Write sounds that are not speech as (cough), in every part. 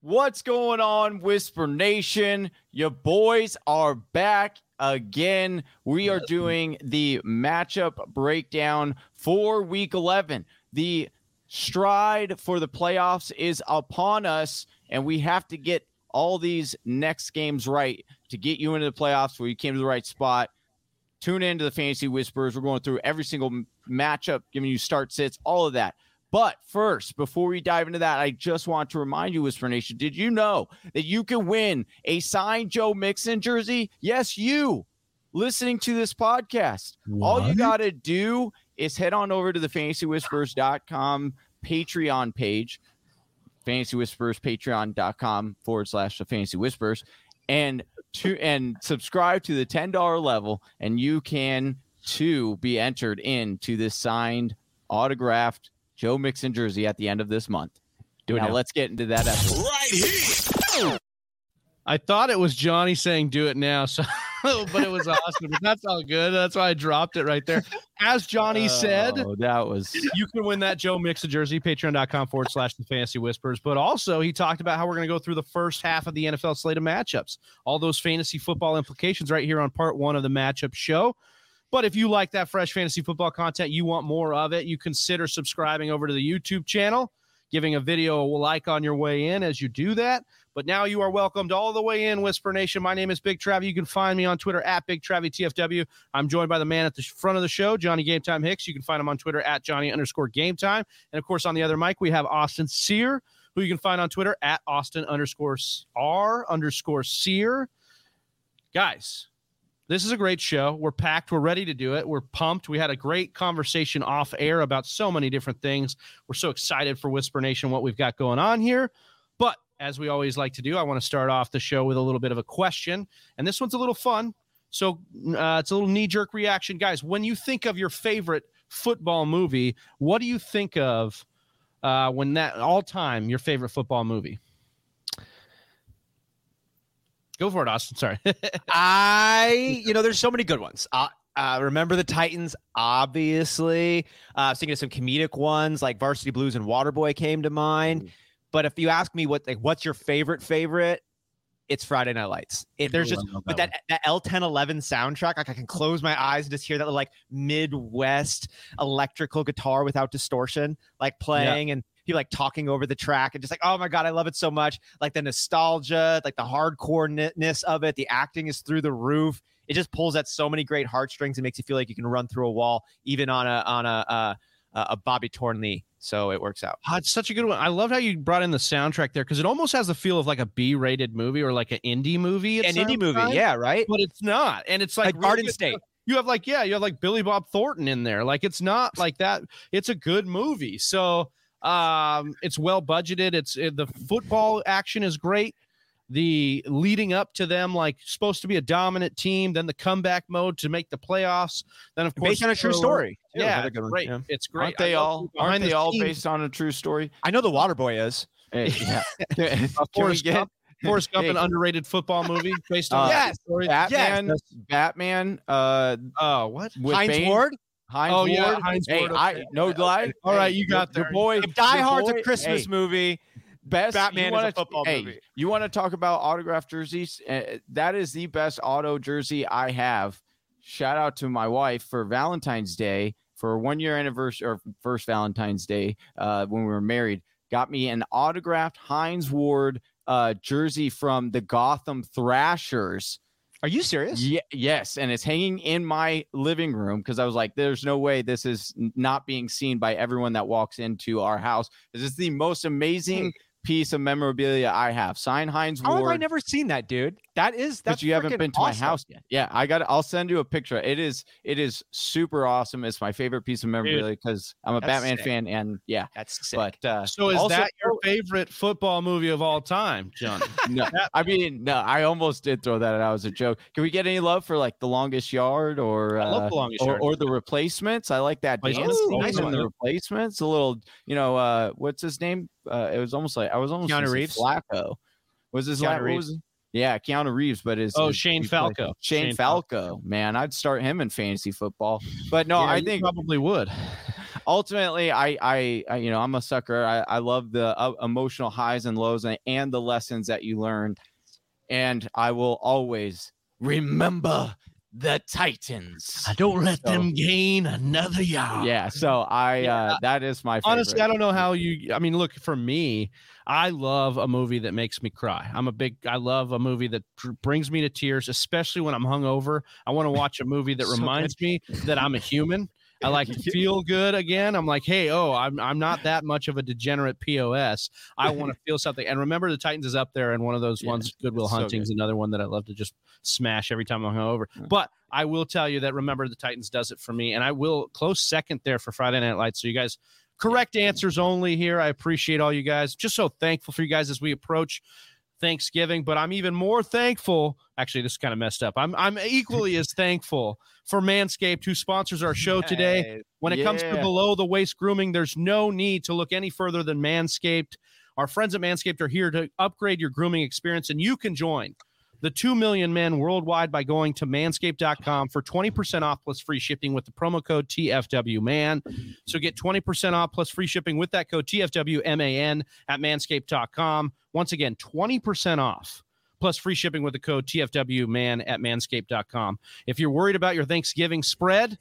What's going on, Whisper Nation? Your boys are back again. We are doing the matchup breakdown for week 11. The stride for the playoffs is upon us, and we have to get all these next games right to get you into the playoffs where you came to the right spot. Tune in to the Fantasy Whispers. We're going through every single matchup, giving you start sits, all of that. But first, before we dive into that, I just want to remind you, Whisper Nation, did you know that you can win a signed Joe Mixon jersey? Yes, you listening to this podcast. What? All you got to do is head on over to the fantasywhispers.com Patreon page, fantasy whispers, patreon.com forward slash the fantasy whispers, and to and subscribe to the $10 level, and you can too be entered into this signed autographed Joe Mixon jersey at the end of this month. Do now, now. let's get into that episode. Right here. I thought it was Johnny saying "Do it now," (laughs) so but it was (laughs) awesome. That's all good. That's why I dropped it right there. As Johnny oh, said, that was you can win that Joe Mixon jersey. Patreon.com forward slash the Fantasy Whispers. But also, he talked about how we're going to go through the first half of the NFL slate of matchups, all those fantasy football implications, right here on part one of the matchup show. But if you like that fresh fantasy football content, you want more of it, you consider subscribing over to the YouTube channel, giving a video a like on your way in as you do that. But now you are welcomed all the way in, Whisper Nation. My name is Big Travi. You can find me on Twitter at Big Travi TFW. I'm joined by the man at the front of the show, Johnny Game Time Hicks. You can find him on Twitter at Johnny underscore Game Time. And of course, on the other mic, we have Austin Sear, who you can find on Twitter at Austin underscore R underscore Sear. Guys, this is a great show. We're packed. We're ready to do it. We're pumped. We had a great conversation off air about so many different things. We're so excited for Whisper Nation, what we've got going on here. But as we always like to do, I want to start off the show with a little bit of a question. And this one's a little fun. So uh, it's a little knee jerk reaction. Guys, when you think of your favorite football movie, what do you think of uh, when that all time your favorite football movie? Go for it, Austin. Sorry. (laughs) I, you know, there's so many good ones. Uh, uh, remember the Titans, obviously. Uh, thinking of some comedic ones like Varsity Blues and Waterboy came to mind. Mm. But if you ask me what, like, what's your favorite favorite? It's Friday Night Lights. If there's just that with that, that L1011 soundtrack, like I can close my eyes and just hear that like Midwest electrical guitar without distortion, like playing, yeah. and he like talking over the track and just like, oh my God, I love it so much. Like the nostalgia, like the hardcoreness of it. The acting is through the roof. It just pulls at so many great heartstrings and makes you feel like you can run through a wall, even on a on a uh, a Bobby Tornley. So it works out. Oh, it's such a good one. I love how you brought in the soundtrack there because it almost has the feel of like a B-rated movie or like an indie movie. An indie movie, yeah, right. But it's not, and it's like, like Garden State. You have like yeah, you have like Billy Bob Thornton in there. Like it's not like that. It's a good movie. So um, it's well budgeted. It's it, the football action is great. The leading up to them, like supposed to be a dominant team, then the comeback mode to make the playoffs. Then of course, based on a true story. Yeah, yeah great. Yeah. It's great. Aren't they all? Aren't they all team. based on a true story? I know the Water Boy is. Hey, (laughs) yeah. (laughs) (laughs) Forrest Gump, Forrest Gump, hey. an underrated football movie based on uh, yes, Batman. Yes. Batman. Uh, oh, what? Hines Bane? Ward. Hines oh, Ward. Yeah, Hines hey, Ward. I, no lie. All right, you got the boy. If Die Hard's a Christmas hey, movie, best Batman is a football hey, movie. You want to talk about autographed jerseys? Uh, that is the best auto jersey I have. Shout out to my wife for Valentine's Day for one year anniversary or first Valentine's Day uh, when we were married. Got me an autographed Hines Ward uh, jersey from the Gotham Thrashers are you serious? Yeah, yes, and it's hanging in my living room because I was like, "There's no way this is not being seen by everyone that walks into our house." This is the most amazing piece of memorabilia I have. Sign Hines How Ward. have I never seen that, dude? That is that's you haven't been to awesome. my house yet. Yeah, I got. I'll send you a picture. It is. It is super awesome. It's my favorite piece of memorabilia because I'm a Batman sick. fan, and yeah, that's sick. But uh, so is also, that your favorite football movie of all time, John? (laughs) no, (laughs) I mean, no. I almost did throw that out as a joke. Can we get any love for like the longest yard or love the longest or, yard. or the replacements? I like that dance Ooh, nice the replacements. A little, you know, uh, what's his name? Uh, it was almost like I was almost Keanu Reeves. Flacco. Was his Keanu Reeves? Yeah, Keanu Reeves, but his oh Shane Falco. Shane, Shane Falco, Falco, man, I'd start him in fantasy football. But no, yeah, I think probably would. ultimately, I, I, I, you know, I'm a sucker. I, I love the uh, emotional highs and lows and, and the lessons that you learned, and I will always remember the Titans. I don't let So- them gain another yard. Yeah, so I, Yeah. uh, that is my favorite. Honestly, I don't know how you. I mean, look for me. I love a movie that makes me cry. I'm a big. I love a movie that br- brings me to tears, especially when I'm hungover. I want to watch a movie that (laughs) So good. reminds me that I'm a human. I like (laughs) to feel good again. I'm like, hey, oh, I'm I'm not that much of a degenerate POS. I want to (laughs) feel something. And remember, the Titans is up there, and one of those Yeah, ones, Goodwill it's so Hunting's another one that I love to just smash every time I'm hungover. But I will tell you that remember the Titans does it for me, and I will close second there for Friday Night Lights. So you guys, correct answers only here. I appreciate all you guys. Just so thankful for you guys as we approach Thanksgiving, but I'm even more thankful. Actually, this is kind of messed up. I'm I'm equally as thankful for Manscaped, who sponsors our show today. When it comes to below the waist grooming, there's no need to look any further than Manscaped. Our friends at Manscaped are here to upgrade your grooming experience, and you can join the 2 million men worldwide by going to manscaped.com for 20% off plus free shipping with the promo code TFWMAN. So get 20% off plus free shipping with that code TFWMAN at manscaped.com. Once again, 20% off plus free shipping with the code TFWMAN at manscaped.com. If you're worried about your Thanksgiving spread,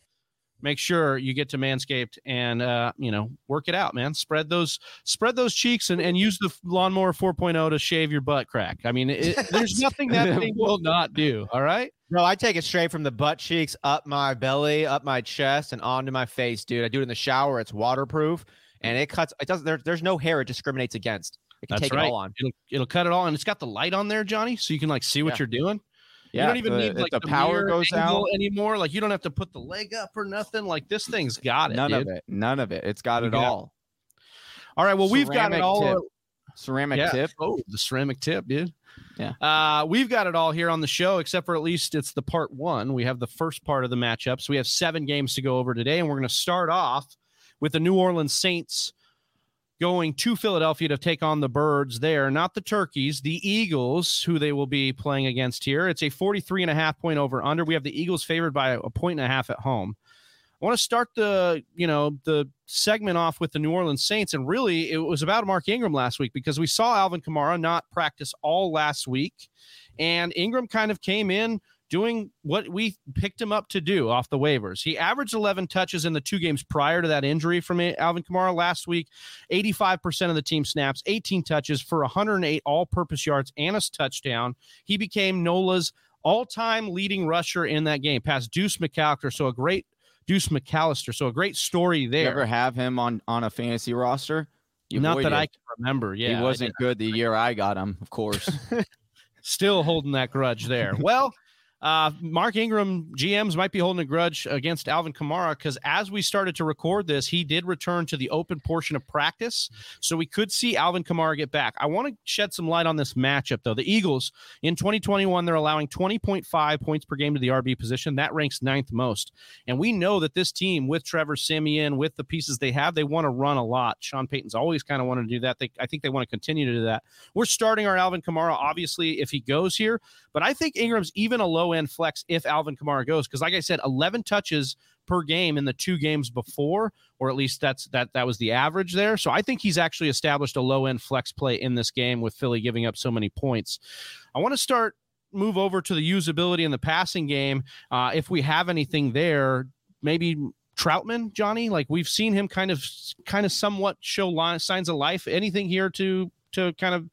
make sure you get to manscaped and uh, you know work it out man spread those spread those cheeks and, and use the lawnmower 4.0 to shave your butt crack i mean it, (laughs) there's nothing that thing will not do all right Bro, I take it straight from the butt cheeks up my belly, up my chest, and onto my face, dude. I do it in the shower. It's waterproof, and it cuts. It doesn't. There, there's no hair. It discriminates against. It can That's take right. it all on. it'll, it'll cut it all and it's got the light on there johnny so you can like see what Yeah. you're doing Yeah, you don't even the, need like the power goes out. anymore like you don't have to put the leg up or nothing like this thing's got it None dude. of it. None of it. It's got You it got- all. all right well we've got it all tip. Ceramic Yeah. tip. Oh, the ceramic tip, dude. Yeah. Uh, we've got it all here on the show, except for at least it's the part one. We have the first part of the matchups. We have seven games to go over today, and we're going to start off with the New Orleans Saints going to Philadelphia to take on the Birds there, not the Turkeys, the Eagles, who they will be playing against here. It's a 43 and a half point over under. We have the Eagles favored by a point and a half at home. I want to start the, you know, the segment off with the New Orleans Saints. And really, it was about Mark Ingram last week because we saw Alvin Kamara not practice all last week. And Ingram kind of came in doing what we picked him up to do off the waivers. He averaged 11 touches in the two games prior to that injury from Alvin Kamara last week, 85% of the team snaps, 18 touches for 108 all purpose yards and a touchdown. He became NOLA's all time leading rusher in that game, past Deuce McAllister. So a great Deuce McAllister. So a great story You there. ever have him on on a fantasy roster? You Not that avoided. I can remember. Yeah, he wasn't good the year I got him, of course. (laughs) still holding that grudge there. Well, uh, Mark Ingram GMs might be holding a grudge against Alvin Kamara because as we started to record this, he did return to the open portion of practice. So we could see Alvin Kamara get back. I want to shed some light on this matchup, though. The Eagles in 2021, they're allowing 20.5 points per game to the RB position. That ranks ninth most. And we know that this team, with Trevor Siemian, with the pieces they have, they want to run a lot. Sean Payton's always kind of wanted to do that. They, I think they want to continue to do that. We're starting our Alvin Kamara, obviously, if he goes here. But I think Ingram's even a low end flex if Alvin Kamara goes. Because, like I said, 11 touches per game in the two games before, or at least that's that that was the average there. So I think he's actually established a low end flex play in this game with Philly giving up so many points. I want to start move over to the usability in the passing game. Uh, if we have anything there, maybe Trautman, Johnny. Like we've seen him kind of kind of somewhat show line, signs of life. Anything here to to kind of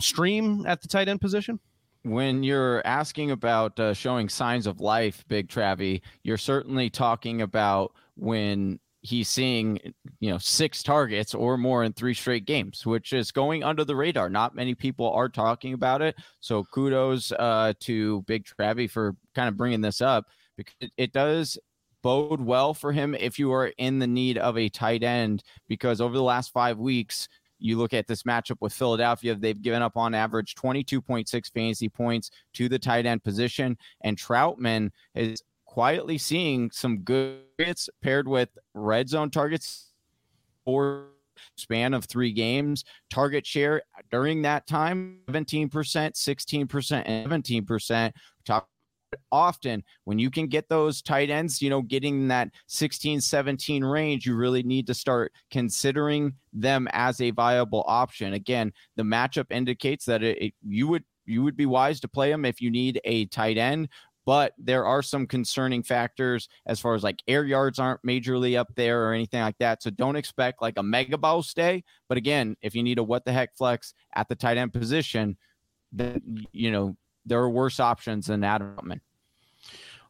stream at the tight end position? When you're asking about uh, showing signs of life, Big Travie, you're certainly talking about when he's seeing, you know, six targets or more in three straight games, which is going under the radar. Not many people are talking about it. So kudos uh, to Big Travie for kind of bringing this up because it, it does bode well for him if you are in the need of a tight end because over the last five weeks you look at this matchup with Philadelphia, they've given up on average 22.6 fantasy points to the tight end position. And Trautman is quietly seeing some good hits paired with red zone targets for span of three games. Target share during that time 17%, 16%, and 17%. Talk often when you can get those tight ends, you know, getting that 16, 17 range, you really need to start considering them as a viable option. Again, the matchup indicates that it, it, you would you would be wise to play them if you need a tight end but there are some concerning factors as far as like air yards aren't majorly up there or anything like that. So don't expect like a mega ball stay. But again, if you need a what the heck flex at the tight end position, then you know there are worse options than Adam Trautman.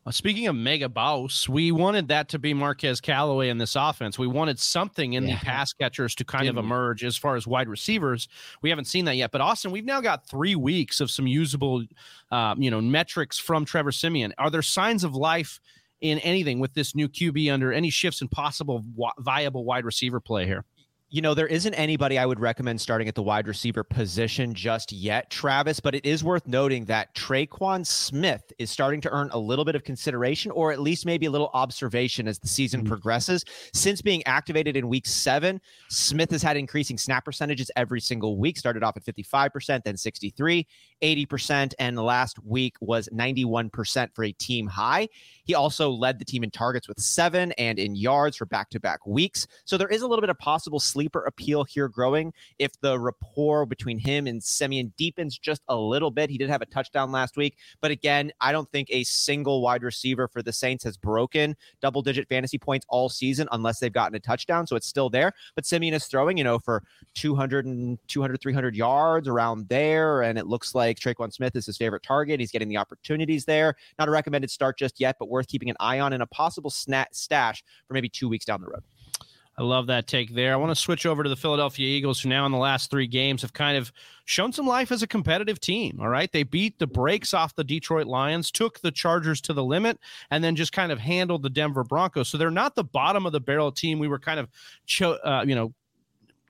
Uh, speaking of mega boss, we wanted that to be Marquez Callaway in this offense. We wanted something in yeah. the pass catchers to kind Didn't of emerge as far as wide receivers. We haven't seen that yet. But Austin, we've now got three weeks of some usable, uh, you know, metrics from Trevor Siemian. Are there signs of life in anything with this new QB under any shifts in possible viable wide receiver play here? You know, there isn't anybody I would recommend starting at the wide receiver position just yet, Travis, but it is worth noting that Tre'Quan Smith is starting to earn a little bit of consideration or at least maybe a little observation as the season mm-hmm. progresses. Since being activated in week seven, Smith has had increasing snap percentages every single week, started off at 55%, then 63, 80%, and last week was 91% for a team high. He also led the team in targets with seven and in yards for back to back weeks. So there is a little bit of possible sleeper appeal here growing if the rapport between him and Siemian deepens just a little bit. He did have a touchdown last week, but again, I don't think a single wide receiver for the Saints has broken double digit fantasy points all season unless they've gotten a touchdown. So it's still there. But Siemian is throwing, you know, for 200 and 200, 300 yards around there. And it looks like Tre'Quan Smith is his favorite target. He's getting the opportunities there. Not a recommended start just yet, but worth keeping an eye on and a possible snat stash for maybe two weeks down the road. I love that take there. I want to switch over to the Philadelphia Eagles, who now in the last three games have kind of shown some life as a competitive team. All right. They beat the brakes off the Detroit Lions, took the Chargers to the limit, and then just kind of handled the Denver Broncos. So they're not the bottom of the barrel team we were kind of, cho- uh, you know,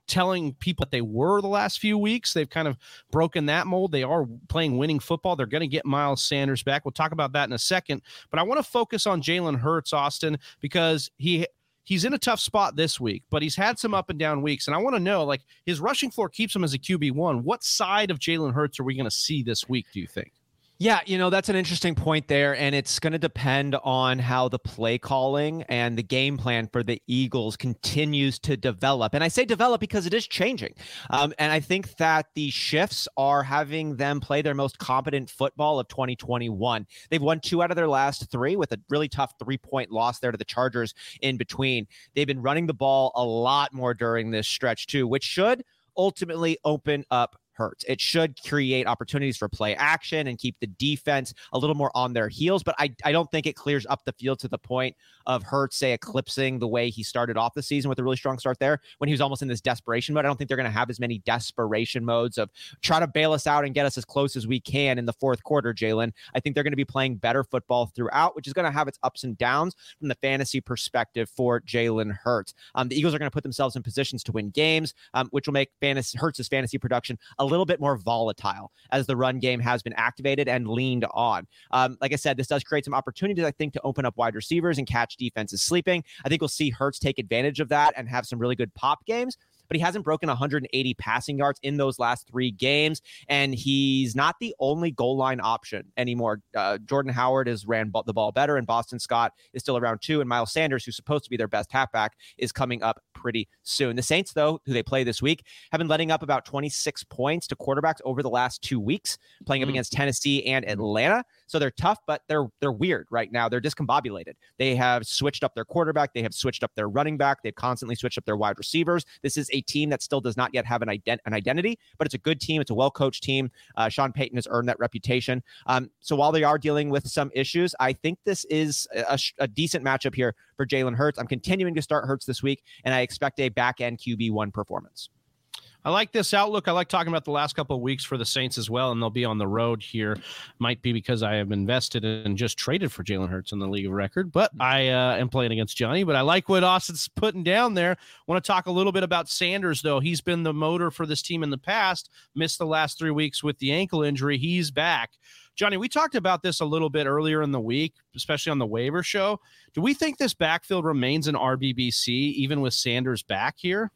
telling people that they were the last few weeks. They've kind of broken that mold. They are playing winning football. They're going to get Miles Sanders back. We'll talk about that in a second. But I want to focus on Jalen Hurts, Austin, because he he's in a tough spot this week, but he's had some up and down weeks. And I want to know, like, his rushing floor keeps him as a QB one. What side of Jalen Hurts are we going to see this week? Do you think? Yeah, you know, that's an interesting point there. And it's going to depend on how the play calling and the game plan for the Eagles continues to develop. And I say develop because it is changing. Um, and I think that the shifts are having them play their most competent football of 2021. They've won two out of their last three with a really tough three point loss there to the Chargers in between. They've been running the ball a lot more during this stretch, too, which should ultimately open up Hurts. It should create opportunities for play action and keep the defense a little more on their heels. But I, I don't think it clears up the field to the point of Hurts, say, eclipsing the way he started off the season with a really strong start there when he was almost in this desperation mode. I don't think they're going to have as many desperation modes of try to bail us out and get us as close as we can in the fourth quarter, Jalen. I think they're going to be playing better football throughout, which is going to have its ups and downs from the fantasy perspective for Jalen Hurts. Um, the Eagles are going to put themselves in positions to win games, um, which will make fantasy, Hurts' fantasy production a a little bit more volatile as the run game has been activated and leaned on. Um, like I said, this does create some opportunities, I think, to open up wide receivers and catch defenses sleeping. I think we'll see Hurts take advantage of that and have some really good pop games but he hasn't broken 180 passing yards in those last three games. And he's not the only goal line option anymore. Uh, Jordan Howard has ran the ball better, and Boston Scott is still around two. And Miles Sanders, who's supposed to be their best halfback, is coming up pretty soon. The Saints, though, who they play this week, have been letting up about 26 points to quarterbacks over the last two weeks, playing mm. up against Tennessee and Atlanta. So they're tough, but they're they're weird right now. They're discombobulated. They have switched up their quarterback. They have switched up their running back. They've constantly switched up their wide receivers. This is a team that still does not yet have an, ident- an identity, but it's a good team. It's a well coached team. Uh, Sean Payton has earned that reputation. Um, so while they are dealing with some issues, I think this is a, a decent matchup here for Jalen Hurts. I'm continuing to start Hurts this week, and I expect a back end QB one performance. I like this outlook. I like talking about the last couple of weeks for the Saints as well, and they'll be on the road here. Might be because I have invested and just traded for Jalen Hurts in the league of record, but I uh, am playing against Johnny. But I like what Austin's putting down there. Want to talk a little bit about Sanders though. He's been the motor for this team in the past. Missed the last three weeks with the ankle injury. He's back. Johnny, we talked about this a little bit earlier in the week, especially on the waiver show. Do we think this backfield remains an RBBC even with Sanders back here?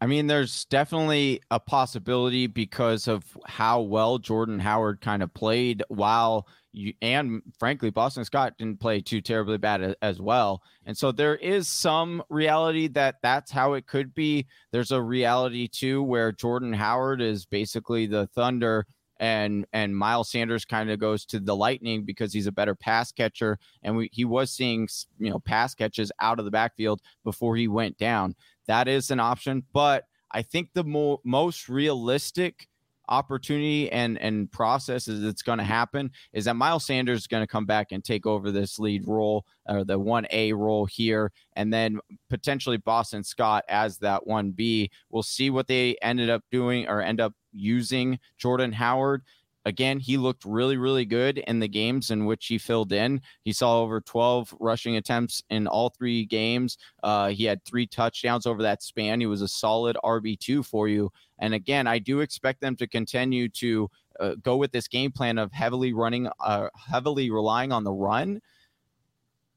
I mean, there's definitely a possibility because of how well Jordan Howard kind of played while you, and frankly, Boston Scott didn't play too terribly bad as well. And so there is some reality that that's how it could be. There's a reality too where Jordan Howard is basically the Thunder and and Miles Sanders kind of goes to the Lightning because he's a better pass catcher, and we, he was seeing you know pass catches out of the backfield before he went down. That is an option, but I think the mo- most realistic opportunity and and process that's going to happen is that Miles Sanders is going to come back and take over this lead role or the 1A role here and then potentially Boston Scott as that 1B. We'll see what they ended up doing or end up using Jordan Howard. Again, he looked really, really good in the games in which he filled in. He saw over 12 rushing attempts in all three games. Uh, he had three touchdowns over that span. He was a solid RB2 for you. And again, I do expect them to continue to uh, go with this game plan of heavily running, uh, heavily relying on the run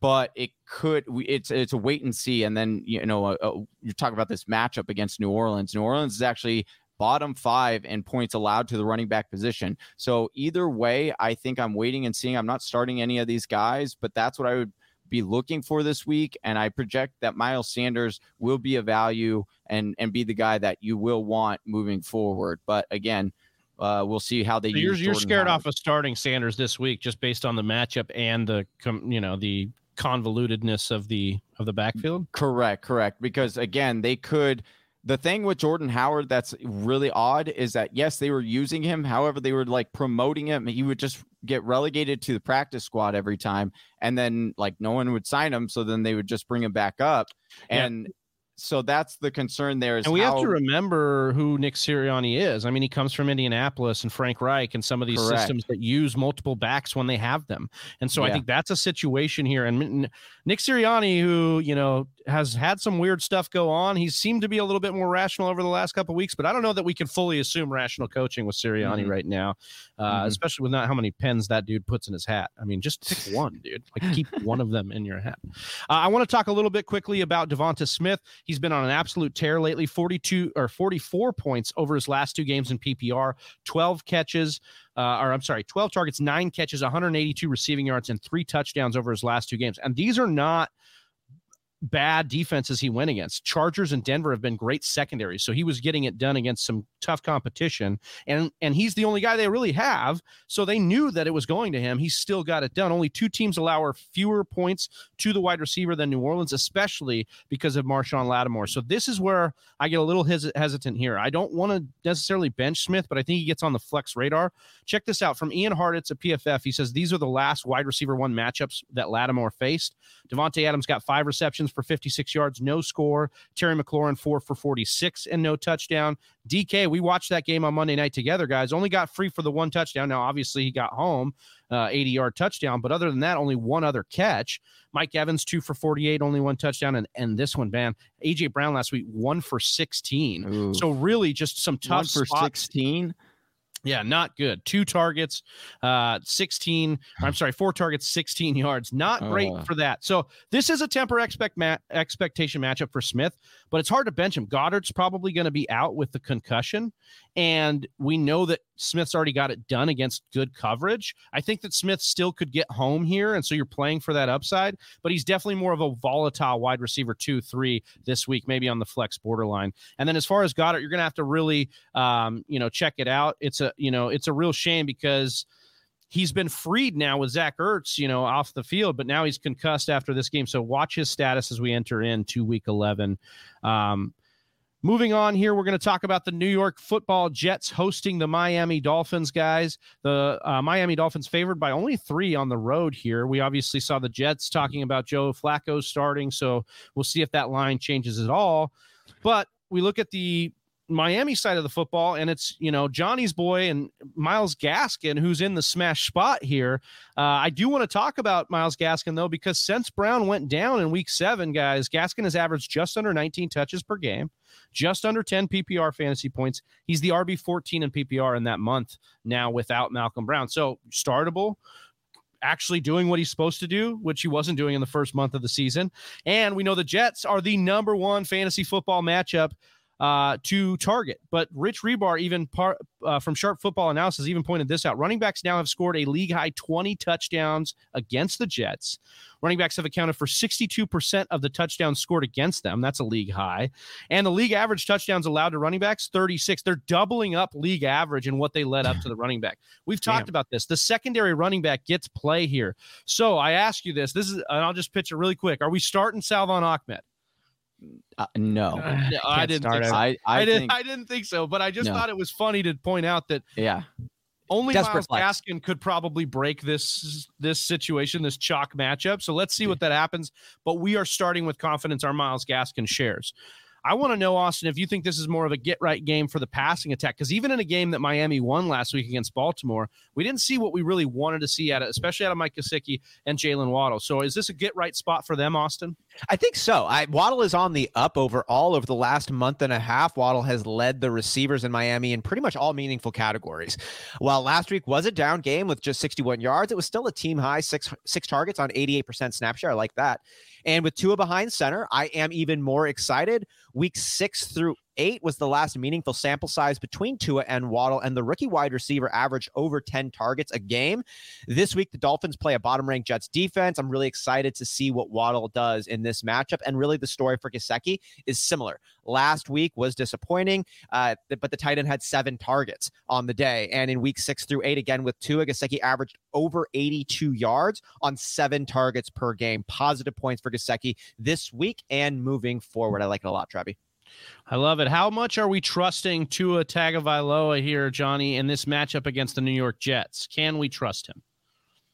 but it could it's it's a wait and see and then you know uh, uh, you're talking about this matchup against new orleans new orleans is actually bottom five in points allowed to the running back position. So either way, I think I'm waiting and seeing. I'm not starting any of these guys, but that's what I would be looking for this week. And I project that Miles Sanders will be a value and and be the guy that you will want moving forward. But again, uh, we'll see how they. So you're, you're scared Howard. off of starting Sanders this week just based on the matchup and the you know the convolutedness of the of the backfield. Correct, correct. Because again, they could the thing with Jordan Howard that's really odd is that yes, they were using him. However, they were like promoting him. He would just get relegated to the practice squad every time, and then like no one would sign him. So then they would just bring him back up. And so that's the concern there. Is and we how, have to remember who Nick Sirianni is. I mean, he comes from Indianapolis and Frank Reich and some of these correct. systems that use multiple backs when they have them. And so yeah. I think that's a situation here. And Nick Sirianni, who you know has had some weird stuff go on, he seemed to be a little bit more rational over the last couple weeks. But I don't know that we can fully assume rational coaching with Sirianni mm-hmm. right now, uh, mm-hmm. especially with not how many pens that dude puts in his hat. I mean, just pick (laughs) one, dude. Like keep one of them in your hat. Uh, I want to talk a little bit quickly about Devonta Smith. He's been on an absolute tear lately 42 or 44 points over his last two games in PPR, 12 catches, uh, or I'm sorry, 12 targets, nine catches, 182 receiving yards, and three touchdowns over his last two games. And these are not bad defenses he went against. Chargers and Denver have been great secondaries, so he was getting it done against some tough competition. And and he's the only guy they really have, so they knew that it was going to him. He still got it done. Only two teams allow fewer points to the wide receiver than New Orleans, especially because of Marshon Lattimore. So this is where I get a little hes- hesitant here. I don't want to necessarily bench Smith, but I think he gets on the flex radar. Check this out from Ian Hartitz at PFF. He says these are the last wide receiver one matchups that Lattimore faced. Davante Adams got five receptions for 56 yards, no score. Terry McLaurin, four for 46 and no touchdown. DK, we watched that game on Monday night together, guys. Only got free for the one touchdown. Now, obviously, he got home, uh, 80 yard touchdown, but other than that, only one other catch. Mike Evans, two for 48, only one touchdown. And, and this one, man, AJ Brown last week, one for 16. Ooh. So, really, just some tough one for spots. 16. Yeah, not good. Two targets, uh, 16, I'm sorry, four targets, 16 yards. Not great oh. for that. So this is a temper expect ma- expectation matchup for Smith, but it's hard to bench him. Goedert's probably going to be out with the concussion. And we know that Smith's already got it done against good coverage. I think that Smith still could get home here. And so you're playing for that upside, but he's definitely more of a volatile wide receiver two, three this week, maybe on the flex borderline. And then as far as Goddard, you're going to have to really, um, you know, check it out. It's a, you know, it's a real shame because he's been freed now with Zach Ertz, you know, off the field, but now he's concussed after this game. So watch his status as we enter into week 11. Um, Moving on here, we're going to talk about the New York football Jets hosting the Miami Dolphins, guys. The uh, Miami Dolphins favored by only three on the road here. We obviously saw the Jets talking about Joe Flacco starting, so we'll see if that line changes at all. But we look at the Miami side of the football, and it's you know Johnny's boy and Myles Gaskin who's in the smash spot here. Uh, I do want to talk about Myles Gaskin though because since Brown went down in Week Seven, guys, Gaskin has averaged just under 19 touches per game, just under 10 PPR fantasy points. He's the RB 14 in PPR in that month now without Malcolm Brown, so startable actually doing what he's supposed to do, which he wasn't doing in the first month of the season. And we know the Jets are the number one fantasy football matchup uh, to target. But Rich Hribar, even par, uh, from Sharp Football Analysis, even pointed this out. Running backs now have scored a league high 20 touchdowns against the Jets. Running backs have accounted for 62% of the touchdowns scored against them. That's a league high. And the league average touchdowns allowed to running backs, 36. They're doubling up league average in what they led up to the running back. We've talked Damn. about this. The secondary running back gets play here. So I ask you this. This is, and I'll just pitch it really quick. Are we starting Salvon Ahmed? Uh, no, no I didn't. Think so. I, I, I, didn't. Think, I didn't think so. But I just no. thought it was funny to point out that. Yeah. Only Desperate Myles Gaskin could probably break this this situation, this chalk matchup. So let's see what that happens. But we are starting with confidence. Our Myles Gaskin shares. I want to know, Austin, if you think this is more of a get right game for the passing attack. Because even in a game that Miami won last week against Baltimore, we didn't see what we really wanted to see at it, especially out of Mike Gesicki and Jalen Waddle. So is this a get right spot for them, Austin? I think so. I, Waddle is on the up overall over the last month and a half. Waddle has led the receivers in Miami in pretty much all meaningful categories. While last week was a down game with just 61 yards, it was still a team high six six targets on 88% snap share. I like that. And with Tua behind center, I am even more excited. Week six through eight was the last meaningful sample size between Tua and Waddle, and the rookie wide receiver averaged over 10 targets a game. This week, the Dolphins play a bottom ranked Jets defense. I'm really excited to see what Waddle does in this matchup. And really, the story for Gesicki is similar. Last week was disappointing, uh, but the tight end had seven targets on the day. And in week six through eight, again with Tua, Gesicki averaged over 82 yards on seven targets per game. Positive points for Gesicki this week and moving forward. I like it a lot, Trevi. I love it. How much are we trusting Tua Tagovailoa here, Johnny, in this matchup against the New York Jets? Can we trust him?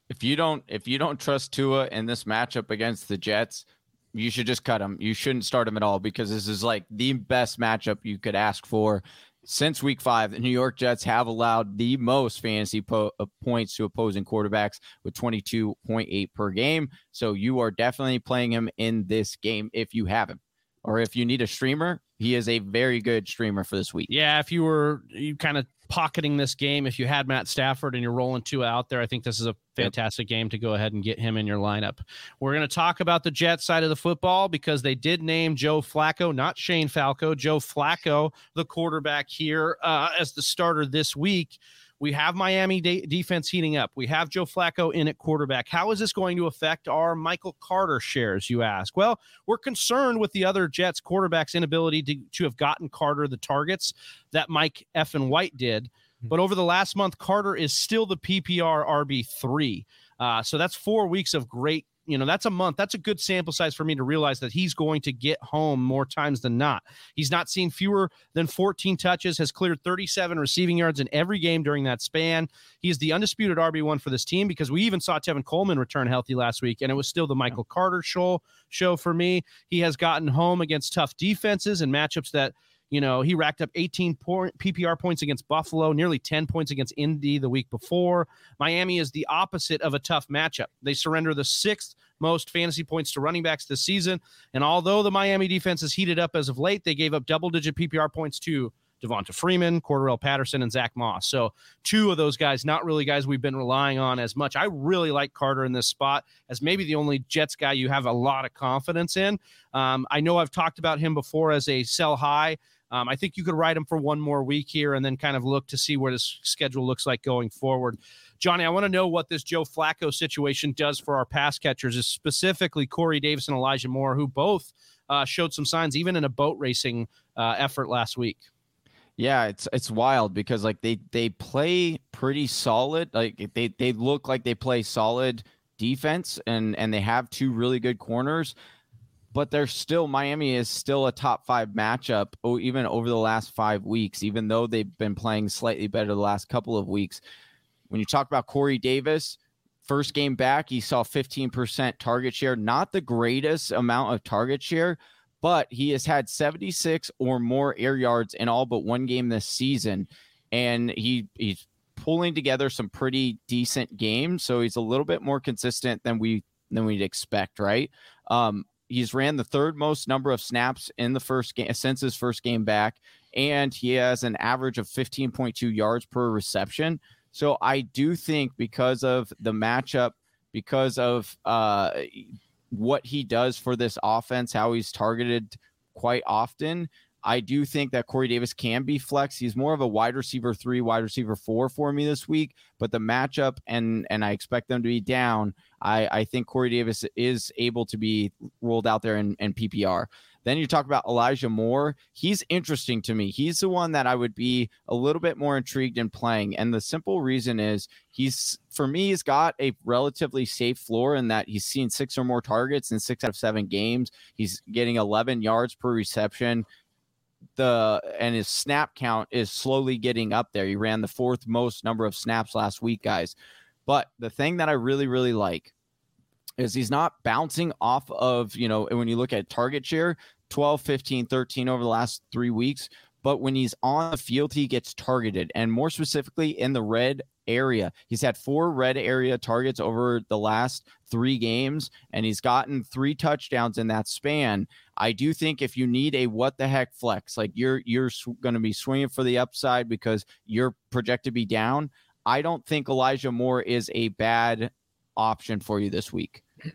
If you don't, if you don't trust Tua in this matchup against the Jets, you should just cut him. You shouldn't start him at all because this is like the best matchup you could ask for since week five. The New York Jets have allowed the most fantasy po- uh, points to opposing quarterbacks with 22.8 per game. So you are definitely playing him in this game if you have him or if you need a streamer, he is a very good streamer for this week. Yeah, if you were you kind of pocketing this game, if you had Matt Stafford and you're rolling two out there, I think this is a fantastic yep. game to go ahead and get him in your lineup. We're going to talk about the Jets side of the football because they did name Joe Flacco, not Shane Falco, Joe Flacco, the quarterback here uh, as the starter this week. We have Miami de- defense heating up. We have Joe Flacco in at quarterback. How is this going to affect our Michael Carter shares, you ask? Well, we're concerned with the other Jets quarterbacks' inability to, to have gotten Carter the targets that Mike F. and White did. Hmm. But over the last month, Carter is still the PPR RB3. Uh, so that's four weeks of great you know that's a month that's a good sample size for me to realize that he's going to get home more times than not. He's not seen fewer than 14 touches has cleared 37 receiving yards in every game during that span. He's the undisputed rb1 for this team because we even saw tevin coleman return healthy last week and it was still the michael carter show show for me. He has gotten home against tough defenses and matchups that you know, he racked up 18 point PPR points against Buffalo, nearly 10 points against Indy the week before. Miami is the opposite of a tough matchup. They surrender the sixth most fantasy points to running backs this season. And although the Miami defense has heated up as of late, they gave up double digit PPR points to Devonta Freeman, Cordarrelle Patterson, and Zach Moss. So two of those guys, not really guys we've been relying on as much. I really like Carter in this spot as maybe the only Jets guy you have a lot of confidence in. Um, I know I've talked about him before as a sell high. Um, I think you could ride him for one more week here and then kind of look to see what his schedule looks like going forward. Johnny, I want to know what this Joe Flacco situation does for our pass catchers, is specifically Corey Davis and Elijah Moore, who both uh, showed some signs even in a boat racing uh, effort last week. Yeah, it's it's wild because like they they play pretty solid. Like they they look like they play solid defense and and they have two really good corners but they're still Miami is still a top five matchup oh, even over the last five weeks, even though they've been playing slightly better the last couple of weeks. When you talk about Corey Davis, first game back, he saw 15% target share, not the greatest amount of target share, but he has had 76 or more air yards in all but one game this season. And he he's pulling together some pretty decent games. So he's a little bit more consistent than we than we'd expect, right? Um, he's ran the third most number of snaps in the first game since his first game back, and he has an average of 15.2 yards per reception. So I do think because of the matchup, because of uh, what he does for this offense, how he's targeted quite often, I do think that Corey Davis can be flex. He's more of a wide receiver three, wide receiver four for me this week. But the matchup and and I expect them to be down. I I think Corey Davis is able to be rolled out there in, in PPR. Then you talk about Elijah Moore. He's interesting to me. He's the one that I would be a little bit more intrigued in playing. And the simple reason is he's, for me, he's got a relatively safe floor in that he's seen six or more targets in six out of seven games. He's getting 11 yards per reception the and his snap count is slowly getting up there. He ran the fourth most number of snaps last week, guys. But the thing that I really, really like is he's not bouncing off of, you know, when you look at target share, 12, 15, 13 over the last three weeks. But when he's on the field, he gets targeted. And more specifically in the red area. He's had four red area targets over the last three games, and he's gotten three touchdowns in that span. I do think if you need a what the heck flex, like you're you're going to be swinging for the upside because you're projected to be down. I don't think Elijah Moore is a bad option for you this week. (clears throat)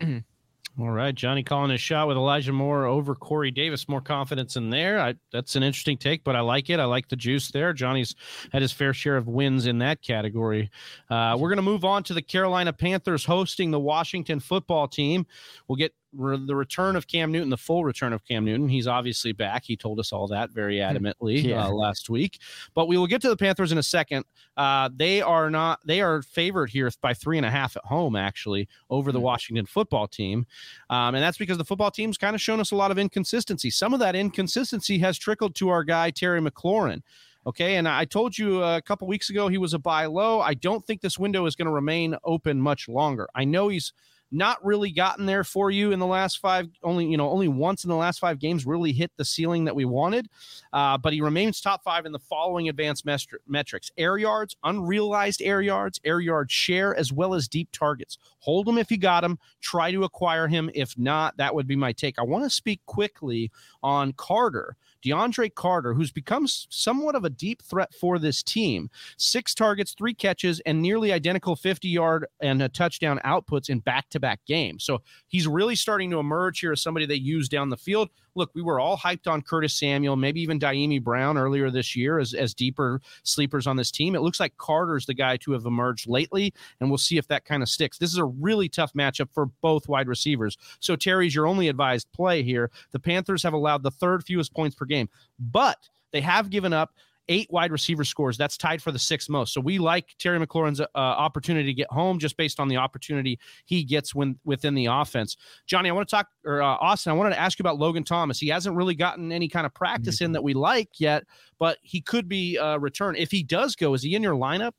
All right, Johnny calling his shot with Elijah Moore over Corey Davis. More confidence in there. I, that's an interesting take, but I like it. I like the juice there. Johnny's had his fair share of wins in that category. Uh, we're going to move on to the Carolina Panthers hosting the Washington football team. We'll get re- the return of Cam Newton, the full return of Cam Newton. He's obviously back. He told us all that very hmm. adamantly yeah. uh, last week. But we will get to the Panthers in a second. Uh, they are not. They are favored here by three and a half at home, actually, over the mm-hmm. Washington football team, um, and that's because the football team's kind of shown us a lot of inconsistency. Some of that inconsistency has trickled to our guy Terry McLaurin. Okay. And I told you a couple weeks ago he was a buy low. I don't think this window is going to remain open much longer. I know he's not really gotten there for you in the last five only you know only once in the last five games really hit the ceiling that we wanted. Uh, but he remains top five in the following advanced metri- metrics air yards unrealized air yards air yard share as well as deep targets. Hold him if you got him. Try to acquire him. If not that would be my take. I want to speak quickly on carter DeAndre Carter, who's become somewhat of a deep threat for this team. Six targets, three catches, and nearly identical 50 yard and a touchdown outputs in back to back games. So he's really starting to emerge here as somebody they use down the field look, we were all hyped on Curtis Samuel, maybe even Dyami Brown earlier this year as, as deeper sleepers on this team. It looks like Carter's the guy to have emerged lately, and we'll see if that kind of sticks. This is a really tough matchup for both wide receivers. So, Terry's your only advised play here. The Panthers have allowed the third fewest points per game, but they have given up eight wide receiver scores. That's tied for the sixth most. So we like Terry McLaurin's uh, opportunity to get home just based on the opportunity he gets when within the offense. Johnny, I want to talk, or uh, Austin, I wanted to ask you about Logan Thomas. He hasn't really gotten any kind of practice mm-hmm. in that we like yet, but he could be uh, return. If he does go, is he in your lineup?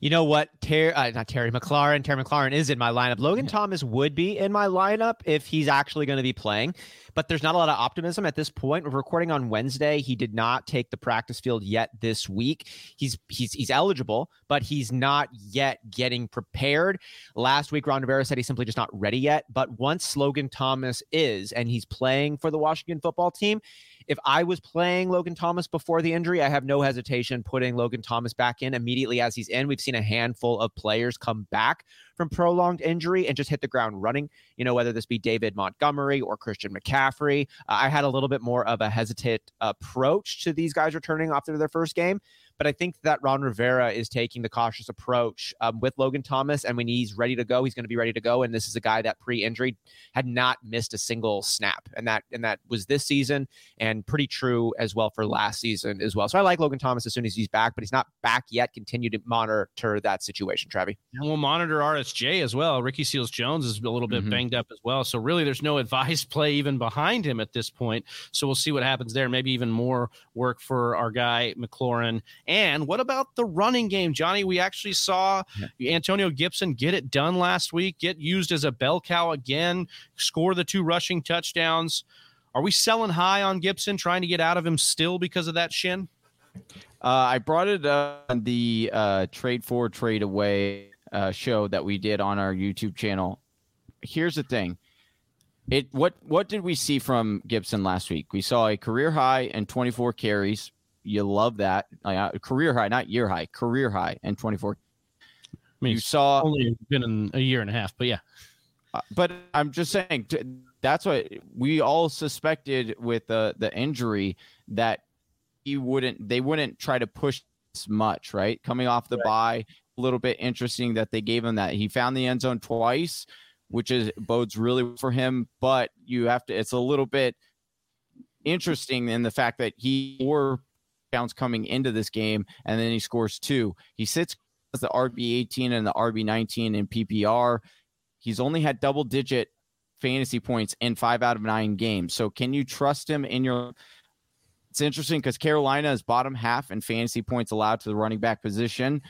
You know what? Terry, uh, not Terry McLaurin. Terry McLaurin is in my lineup. Logan yeah. Thomas would be in my lineup if he's actually going to be playing, but there's not a lot of optimism at this point. We're recording on Wednesday. He did not take the practice field yet this week. He's he's he's eligible, but he's not yet getting prepared. Last week, Ron Rivera said he's simply just not ready yet. But once Logan Thomas is, and he's playing for the Washington football team, if I was playing Logan Thomas before the injury, I have no hesitation putting Logan Thomas back in immediately as he's in. We've seen a handful of players come back from prolonged injury and just hit the ground running, you know, whether this be David Montgomery or Christian McCaffrey. Uh, I had a little bit more of a hesitant approach to these guys returning after their first game. But I think that Ron Rivera is taking the cautious approach um, with Logan Thomas. And when he's ready to go, he's going to be ready to go. And this is a guy that pre-injury had not missed a single snap, and that and that was this season, and pretty true as well for last season as well. So I like Logan Thomas as soon as he's back, but he's not back yet. Continue to monitor that situation, Trevi. And we'll monitor RSJ as well. Ricky Seals Jones is a little bit mm-hmm. banged up as well. So really, there's no (laughs) advice play even behind him at this point. So we'll see what happens there. Maybe even more work for our guy McLaurin and what about the running game, Johnny? We actually saw yeah. Antonio Gibson get it done last week, get used as a bell cow again, score the two rushing touchdowns. Are we selling high on Gibson, trying to get out of him still because of that shin? Uh, I brought it up on the uh, trade for trade away uh, show that we did on our YouTube channel. Here's the thing. It what what did we see from Gibson last week? We saw a career high and 24 carries you love that. Uh, career high, not year high, career high and 24. I mean, you saw only been in a year and a half, but yeah. Uh, but I'm just saying that's what we all suspected with the the injury that he wouldn't they wouldn't try to push as much, right? Coming off the right. bye, a little bit interesting that they gave him that. He found the end zone twice, which is bodes really for him, but you have to it's a little bit interesting in the fact that he were counts coming into this game and then he scores two. He sits as the RB 18 and the RB 19 in PPR. He's only had double digit fantasy points in five out of nine games. So can you trust him in your? It's interesting because Carolina is bottom half in fantasy points allowed to the running back position.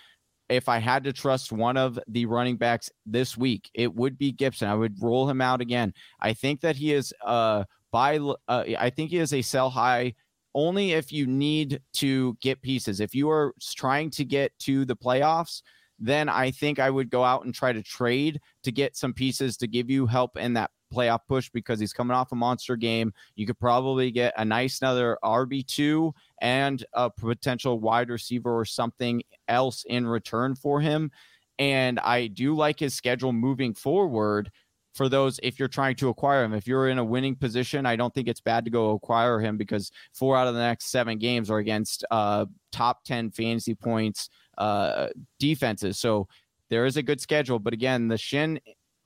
If I had to trust one of the running backs this week, it would be Gibson. I would roll him out again. I think that he is uh buy. Uh, I think he is a sell high only if you need to get pieces. If you are trying to get to the playoffs, then I think I would go out and try to trade to get some pieces to give you help in that playoff push because he's coming off a monster game. You could probably get a nice another RB2 and a potential wide receiver or something else in return for him. And I do like his schedule moving forward for those if you're trying to acquire him. If you're in a winning position, I don't think it's bad to go acquire him because four out of the next seven games are against uh, top 10 fantasy points uh, defenses. So there is a good schedule. But again, the shin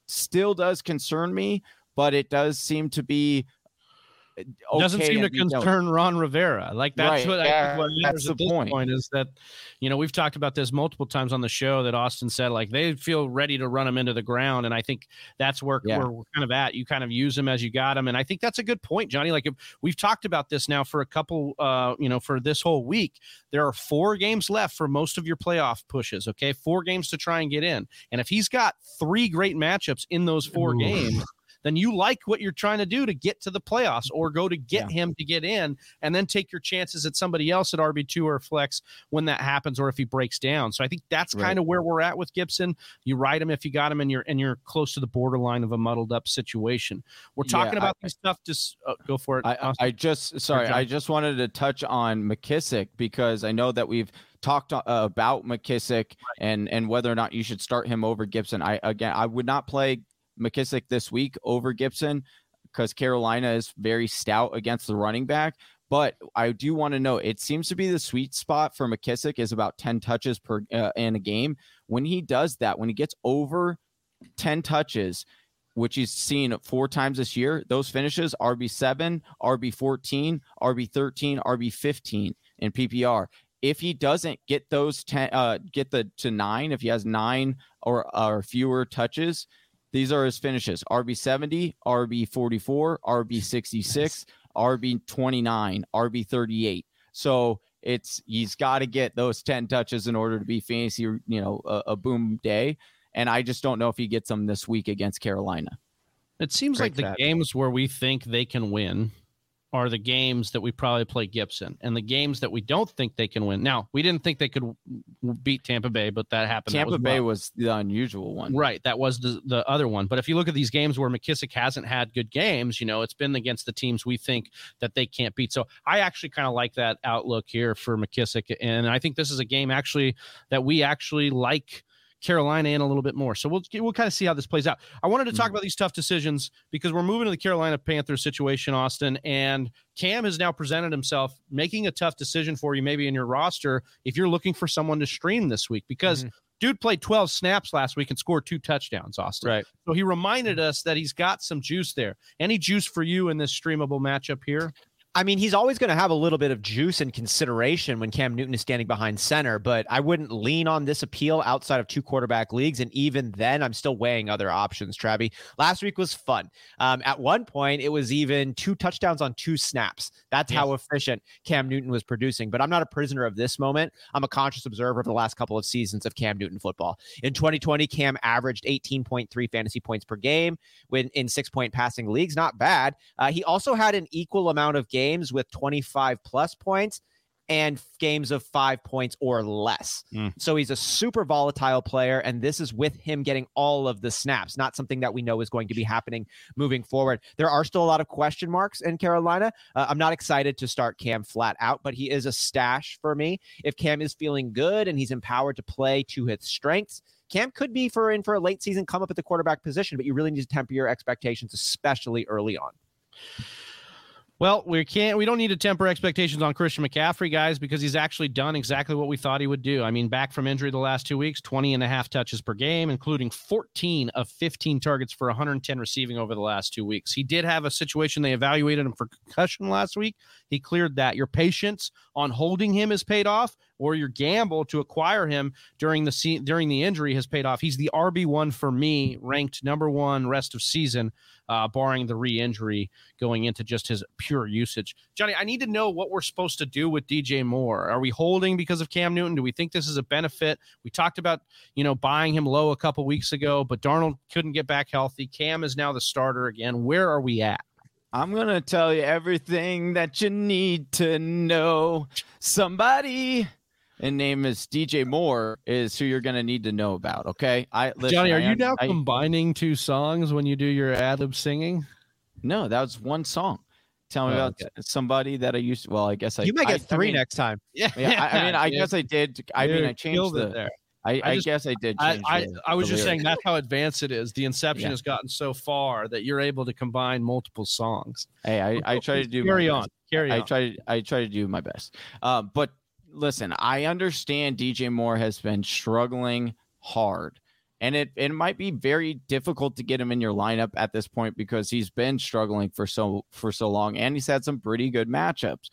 still does concern me, but it does seem to be okay doesn't seem to concern Ron Rivera. Like that's right. what, yeah, I, what that's the point. point. is that you know we've talked about this multiple times on the show that Austin said like they feel ready to run him into the ground, and I think that's where yeah. we're, we're, kind of at. You kind of use him as you got him, and I think that's a good point, Johnny. Like we've talked about this now for a couple, uh, you know, for this whole week, there are four games left for most of your playoff pushes. Okay, four games to try and get in, and if he's got three great matchups in those four Ooh. games then you like what you're trying to do to get to the playoffs or go to get yeah. him to get in and then take your chances at somebody else at RB2 or flex when that happens or if he breaks down. So I think that's right. kind of where we're at with Gibson. You ride him if you got him and you're and you're close to the borderline of a muddled up situation. We're talking yeah, about I, this stuff just uh, go for it. I, I just sorry, I just wanted to touch on McKissic because I know that we've talked uh, about McKissic and and whether or not you should start him over Gibson. I again, I would not play McKissic this week over Gibson because Carolina is very stout against the running back. But I do want to know it seems to be the sweet spot for McKissic is about 10 touches per uh, in a game. When he does that, when he gets over 10 touches, which he's seen four times this year, those finishes RB7, RB14, RB13, RB15 in PPR. If he doesn't get those 10, uh, get the to nine, if he has nine or, or fewer touches, these are his finishes RB 70, RB 44, RB 66, RB 29, RB 38. So it's he's got to get those 10 touches in order to be fancy, you know, a, a, boom day. And I just don't know if he gets them this week against Carolina. It seems Great like the that. games where we think they can win are the games that we probably play Gibson and the games that we don't think they can win. Now, we didn't think they could beat Tampa Bay, but that happened. Tampa that was Bay was the unusual one. Right. That was the, the other one. But if you look at these games where McKissic hasn't had good games, you know, it's been against the teams we think that they can't beat. So I actually kind of like that outlook here for McKissic. And I think this is a game actually that we actually like Carolina in a little bit more. So we'll we'll kind of see how this plays out. I wanted to talk mm-hmm. about these tough decisions because we're moving to the Carolina Panthers situation, Austin, and Cam has now presented himself making a tough decision for you, maybe in your roster if you're looking for someone to stream this week because. Mm-hmm. Dude played 12 snaps last week and scored two touchdowns, Austin. Right. So he reminded us that he's got some juice there. Any juice for you in this streamable matchup here? I mean, he's always going to have a little bit of juice and consideration when Cam Newton is standing behind center, but I wouldn't lean on this appeal outside of two quarterback leagues. And even then, I'm still weighing other options, Travie. Last week was fun. Um, at one point, it was even two touchdowns on two snaps. That's yes. how efficient Cam Newton was producing. But I'm not a prisoner of this moment. I'm a conscious observer of the last couple of seasons of Cam Newton football. In 2020, Cam averaged 18.3 fantasy points per game when in six point passing leagues. Not bad. Uh, he also had an equal amount of games games with 25 plus points and games of five points or less. Mm. So he's a super volatile player, and this is with him getting all of the snaps, not something that we know is going to be happening moving forward. There are still a lot of question marks in Carolina. Uh, I'm not excited to start Cam flat out, but he is a stash for me. If Cam is feeling good and he's empowered to play to his strengths, Cam could be for in for a late season come up at the quarterback position, but you really need to temper your expectations, especially early on. Well, we can't. We don't need to temper expectations on Christian McCaffrey, guys, because he's actually done exactly what we thought he would do. I mean, back from injury the last two weeks, 20 and a half touches per game, including 14 of 15 targets for 110 receiving over the last two weeks. He did have a situation they evaluated him for concussion last week. He cleared that. Your patience on holding him has paid off, or your gamble to acquire him during the during the injury has paid off. He's the RB one for me, ranked number one rest of season uh, barring the re-injury going into just his pure usage. Johnny, I need to know what we're supposed to do with DJ Moore. Are we holding because of Cam Newton? Do we think this is a benefit? We talked about you know buying him low a couple weeks ago, but Darnold couldn't get back healthy. Cam is now the starter again. Where are we at? I'm going to tell you everything that you need to know. Somebody and name is DJ Moore is who you're going to need to know about. Okay, I listen, Johnny, are I, you now I, combining two songs when you do your ad lib singing? No, that was one song. Tell me oh, about okay. somebody that I used. To, well, I guess I. You might get three mean, next time. Yeah, (laughs) yeah. I, mean, I guess I did. I mean, I changed the. There. I, I, just, guess I did. I, I, I, was just saying that's how advanced it is. The inception yeah. has gotten so far that you're able to combine multiple songs. Hey, I, I try to do carry on. Carry on. I try I try to do my best. Uh, but listen, I understand DJ Moore has been struggling hard. And it, it might be very difficult to get him in your lineup at this point because he's been struggling for so for so long and he's had some pretty good matchups.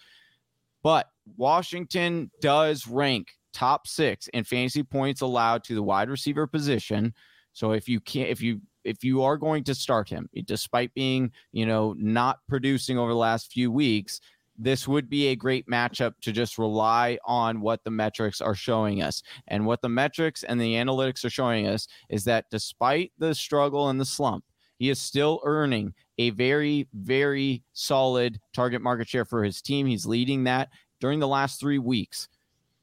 But Washington does rank top six in fantasy points allowed to the wide receiver position. So if you can't if you if you are going to start him, despite being, you know, not producing over the last few weeks, this would be a great matchup to just rely on what the metrics are showing us. And what the metrics and the analytics are showing us is that despite the struggle and the slump, he is still earning a very, very solid target market share for his team. He's leading that during the last three weeks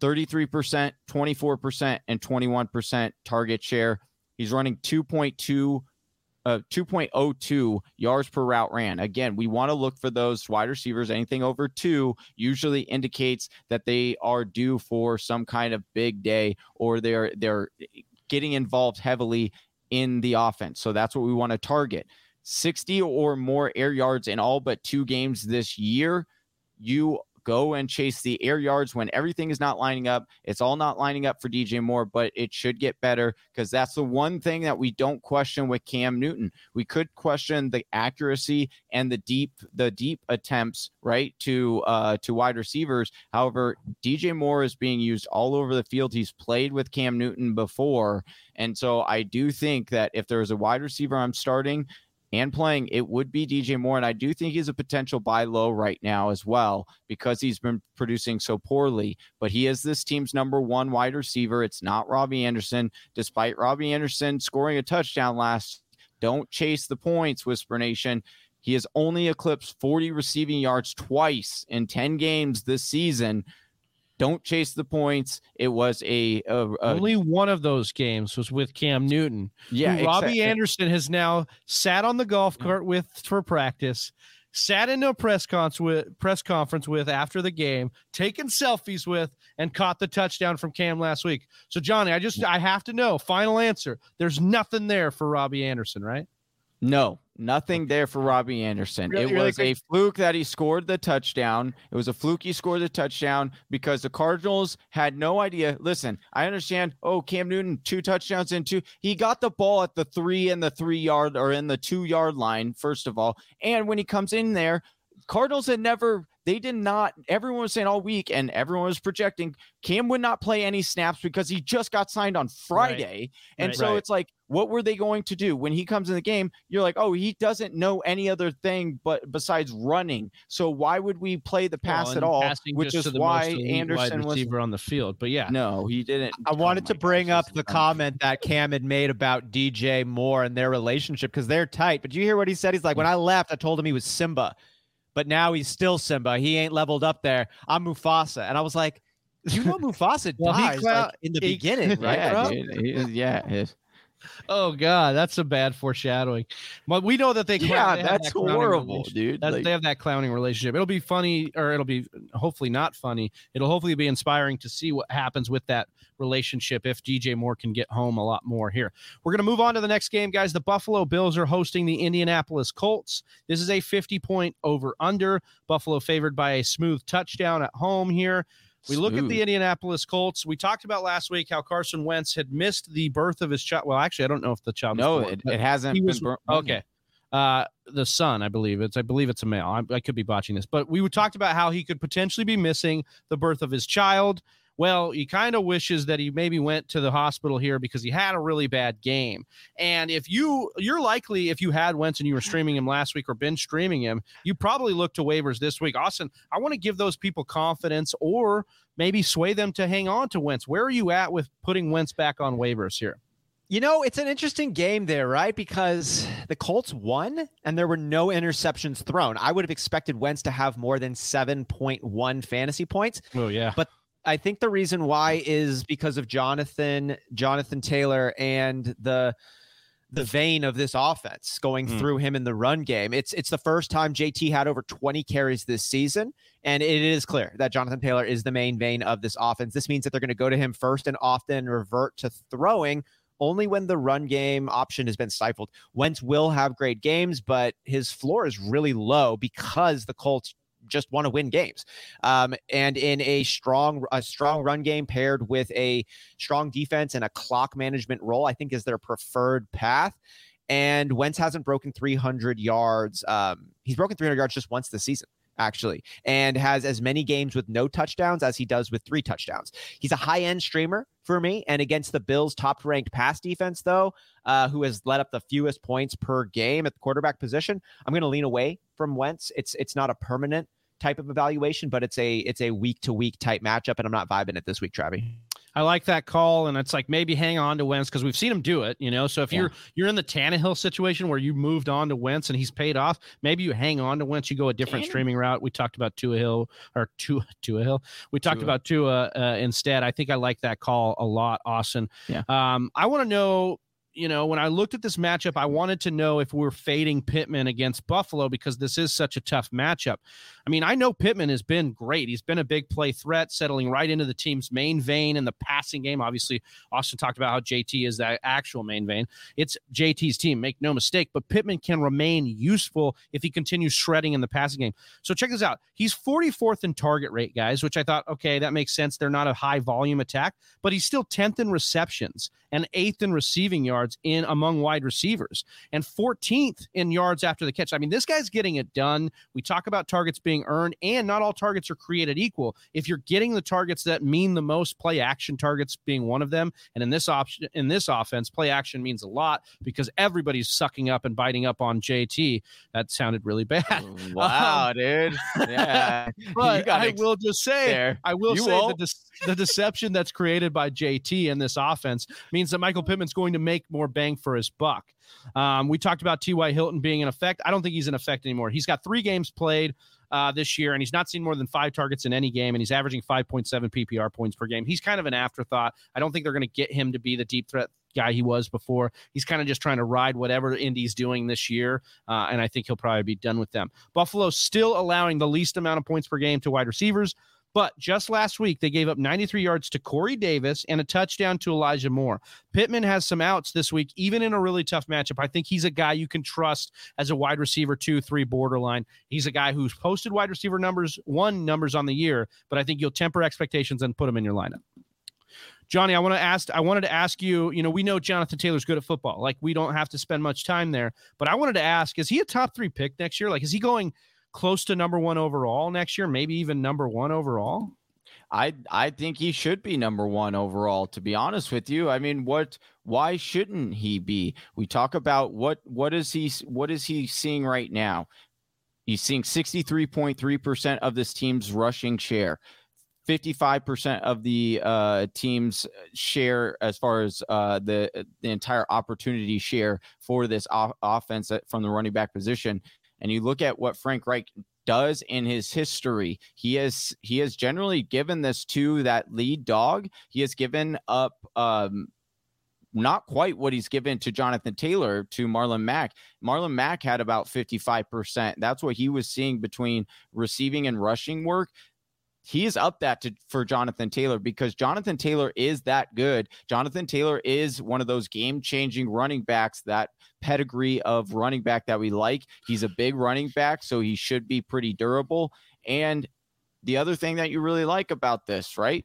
33%, 24%, and 21% target share. He's running 2.2 uh, 2.02 yards per route ran. Again, we want to look for those wide receivers. Anything over two usually indicates that they are due for some kind of big day or they're they're getting involved heavily in the offense. So that's what we want to target. 60 or more air yards in all but two games this year. You go and chase the air yards when everything is not lining up. It's all not lining up for DJ Moore, but it should get better because that's the one thing that we don't question with Cam Newton. We could question the accuracy and the deep the deep attempts, right, to uh to wide receivers. However, DJ Moore is being used all over the field. He's played with Cam Newton before. And so I do think that if there's a wide receiver I'm starting, and playing, it would be DJ Moore. And I do think he's a potential buy low right now as well because he's been producing so poorly. But he is this team's number one wide receiver. It's not Robbie Anderson, despite Robbie Anderson scoring a touchdown last. Don't chase the points, Whisper Nation. He has only eclipsed 40 receiving yards twice in 10 games this season. Don't chase the points. It was a, a, a only one of those games was with Cam Newton. Yeah, Robbie Anderson has now sat on the golf cart with for practice, sat in a press conference with press conference with after the game, taken selfies with, and caught the touchdown from Cam last week. So Johnny, I just mm. I have to know. Final answer. There's nothing there for Robbie Anderson, right? No, nothing there for Robbie Anderson. Really, it really was a fluke that he scored the touchdown. It was a fluke he scored the touchdown because the Cardinals had no idea. Listen, I understand. Oh, Cam Newton, two touchdowns in two. He got the ball at the three and the three yard or in the two yard line, first of all. And when he comes in there, Cardinals had never they did not everyone was saying all week and everyone was projecting Cam would not play any snaps because he just got signed on Friday. Right. And right, so right. it's like what were they going to do when he comes in the game? You're like, "Oh, he doesn't know any other thing but besides running. So why would we play the pass well, at all?" Which is why Anderson was on the field. But yeah. No, he didn't. I wanted to bring up the comment that Cam had made about DJ Moore and their relationship because they're tight. But you hear what he said? He's like, "When I left, I told him he was Simba." but now he's still Simba. He ain't leveled up there. I'm Mufasa. And I was like, you know (laughs) Mufasa well, dies like, in the he, beginning, (laughs) right? Yeah, dude, yeah. Oh God, that's a bad foreshadowing. But we know that they yeah, they that's that horrible, dude. Like, they have that clowning relationship. It'll be funny, or it'll be hopefully not funny. It'll hopefully be inspiring to see what happens with that relationship if DJ Moore can get home a lot more here. We're going to move on to the next game, guys. The Buffalo Bills are hosting the Indianapolis Colts. This is a 50 point over under. Buffalo favored by a smooth touchdown at home here. We look at the Indianapolis Colts. We talked about last week how Carson Wentz had missed the birth of his child. Well, actually, I don't know if the child. No, born, it, it, hasn't was, been. okay, uh, the son, I believe it's. I believe it's a male. I, I, could be botching this, but we talked about how he could potentially be missing the birth of his child. Well, he kind of wishes that he maybe went to the hospital here because he had a really bad game. And if you, you're likely if you had Wentz and you were streaming him last week or been streaming him, you probably look to waivers this week. Austin, I want to give those people confidence or maybe sway them to hang on to Wentz. Where are you at with putting Wentz back on waivers here? You know, it's an interesting game there, right? Because the Colts won and there were no interceptions thrown. I would have expected Wentz to have more than 7.1 fantasy points. Oh, yeah. But I think the reason why is because of Jonathan Jonathan Taylor and the the vein of this offense going mm. through him in the run game. It's it's the first time JT had over 20 carries this season and it is clear that Jonathan Taylor is the main vein of this offense. This means that they're going to go to him first and often revert to throwing only when the run game option has been stifled. Wentz will have great games, but his floor is really low because the Colts just want to win games. Um, and in a strong a strong run game paired with a strong defense and a clock management role, I think is their preferred path. And Wentz hasn't broken 300 yards. Um, he's broken 300 yards just once this season actually, and has as many games with no touchdowns as he does with three touchdowns. He's a high end streamer for me. And against the Bills' top ranked pass defense, though, uh, who has let up the fewest points per game at the quarterback position, I'm going to lean away from Wentz. It's it's not a permanent type of evaluation, but it's a it's a week to week type matchup, and I'm not vibing it this week, Travi. I like that call, and it's like maybe hang on to Wentz because we've seen him do it, you know. So if yeah. you're you're in the Tannehill situation where you moved on to Wentz and he's paid off, maybe you hang on to Wentz. You go a different streaming route. We talked about Tua Hill or Tua Tua Hill. We talked Tua. about Tua uh, instead. I think I like that call a lot, Austin. Yeah. Um, I want to know you know, when I looked at this matchup, I wanted to know if we're fading Pittman against Buffalo because this is such a tough matchup. I mean, I know Pittman has been great. He's been a big play threat, settling right into the team's main vein in the passing game. Obviously, Austin talked about how JT is that actual main vein. It's JT's team, make no mistake, but Pittman can remain useful if he continues shredding in the passing game. So check this out. He's 44th in target rate, guys, which I thought, okay, that makes sense. They're not a high volume attack, but he's still 10th in receptions and 8th in receiving yards yards in among wide receivers and 14th in yards after the catch. I mean, this guy's getting it done. We talk about targets being earned, and not all targets are created equal. If you're getting the targets that mean the most, play action targets being one of them, and in this option in this offense, play action means a lot because everybody's sucking up and biting up on JT. That sounded really bad. Wow, (laughs) um, dude. Yeah, (laughs) but I will just say, there. I will you say the, de- the deception that's created by JT in this offense means that Michael Pittman's going to make more bang for his buck. Um, we talked about T.Y. Hilton being in effect. I don't think he's in effect anymore. He's got three games played uh, this year, and he's not seen more than five targets in any game, and he's averaging 5.7 PPR points per game. He's kind of an afterthought. I don't think they're going to get him to be the deep threat guy he was before. He's kind of just trying to ride whatever Indy's doing this year, uh, and I think he'll probably be done with them. Buffalo still allowing the least amount of points per game to wide receivers. But just last week, they gave up 93 yards to Corey Davis and a touchdown to Elijah Moore. Pittman has some outs this week, even in a really tough matchup. I think he's a guy you can trust as a wide receiver, two, three borderline. He's a guy who's posted wide receiver numbers, one numbers on the year, but I think you'll temper expectations and put him in your lineup. Johnny, I want to ask. I wanted to ask you. You know, we know Jonathan Taylor's good at football. Like we don't have to spend much time there. But I wanted to ask: Is he a top three pick next year? Like, is he going close to number one overall next year, maybe even number one overall? I I think he should be number one overall. To be honest with you, I mean, what? Why shouldn't he be? We talk about what what is he what is he seeing right now? He's seeing sixty three point three percent of this team's rushing share. 55% of the uh, team's share as far as uh, the the entire opportunity share for this off- offense from the running back position and you look at what Frank Reich does in his history, he has he has generally given this to that lead dog. He has given up um, not quite what he's given to Jonathan Taylor to Marlon Mack. Marlon Mack had about 55%. That's what he was seeing between receiving and rushing work he is up that to, for Jonathan Taylor because Jonathan Taylor is that good. Jonathan Taylor is one of those game changing running backs that pedigree of running back that we like. He's a big running back, so he should be pretty durable. And the other thing that you really like about this, right?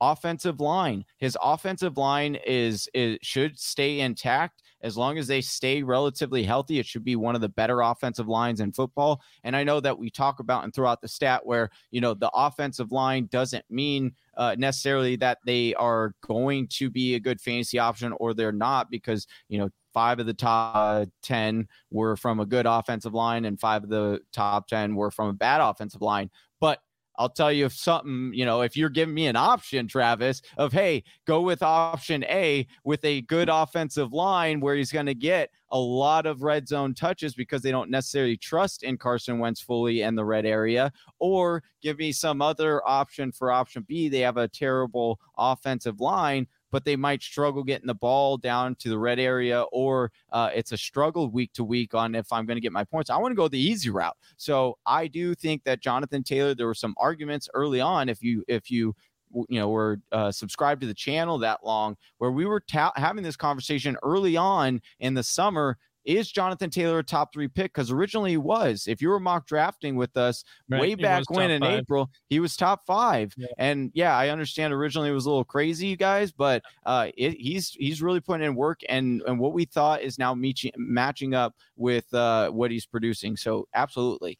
Offensive line. His offensive line is, is should stay intact as long as they stay relatively healthy, it should be one of the better offensive lines in football. And I know that we talk about and throw out the stat where, you know, the offensive line doesn't mean uh, necessarily that they are going to be a good fantasy option or they're not because, you know, five of the top 10 were from a good offensive line and five of the top 10 were from a bad offensive line. I'll tell you if something, you know, if you're giving me an option, Travis, of hey, go with option A with a good offensive line where he's going to get a lot of red zone touches because they don't necessarily trust in Carson Wentz fully and the red area, or give me some other option for option B. They have a terrible offensive line but they might struggle getting the ball down to the red area, or uh, it's a struggle week to week on if I'm going to get my points. I want to go the easy route. So I do think that Jonathan Taylor. There were some arguments early on. If you if you you know were uh, subscribed to the channel that long where we were ta- having this conversation early on in the summer is Jonathan Taylor a top three pick? Because originally he was. If you were mock drafting with us right. way back when in five. April, he was top five. Yeah. And yeah, I understand originally it was a little crazy, you guys, but uh, it, he's he's really putting in work, and and what we thought is now meeting, matching up with uh, what he's producing. So absolutely.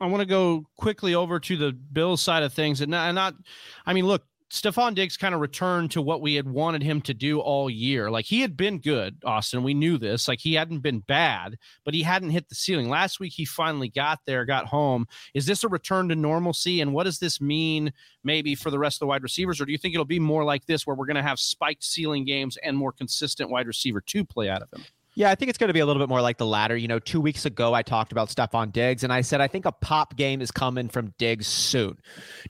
I want to go quickly over to the Bills side of things, and not, and not I mean, look, Stefon Diggs kind of returned to what we had wanted him to do all year. Like he had been good, Austin. We knew this. Like he hadn't been bad, but he hadn't hit the ceiling. Last week he finally got there, got home. Is this a return to normalcy? And what does this mean maybe for the rest of the wide receivers? Or do you think it'll be more like this where we're going to have spiked ceiling games and more consistent wide receiver to play out of him? Yeah, I think it's going to be a little bit more like the latter. You know, two weeks ago, I talked about Stefon Diggs, and I said I think a pop game is coming from Diggs soon.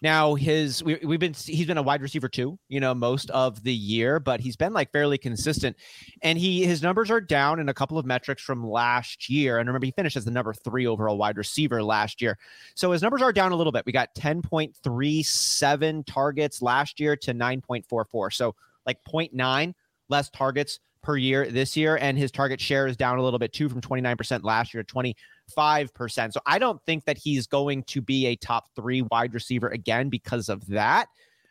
Now, his we, have been he's been a wide receiver too, you know, most of the year, but he's been like fairly consistent, and he his numbers are down in a couple of metrics from last year. And remember, he finished as the number three overall wide receiver last year, so his numbers are down a little bit. We got ten point three seven targets last year to nine point four four, so like 0.9 less targets per year this year, and his target share is down a little bit too from 29% last year to 25%. So I don't think that he's going to be a top three wide receiver again because of that.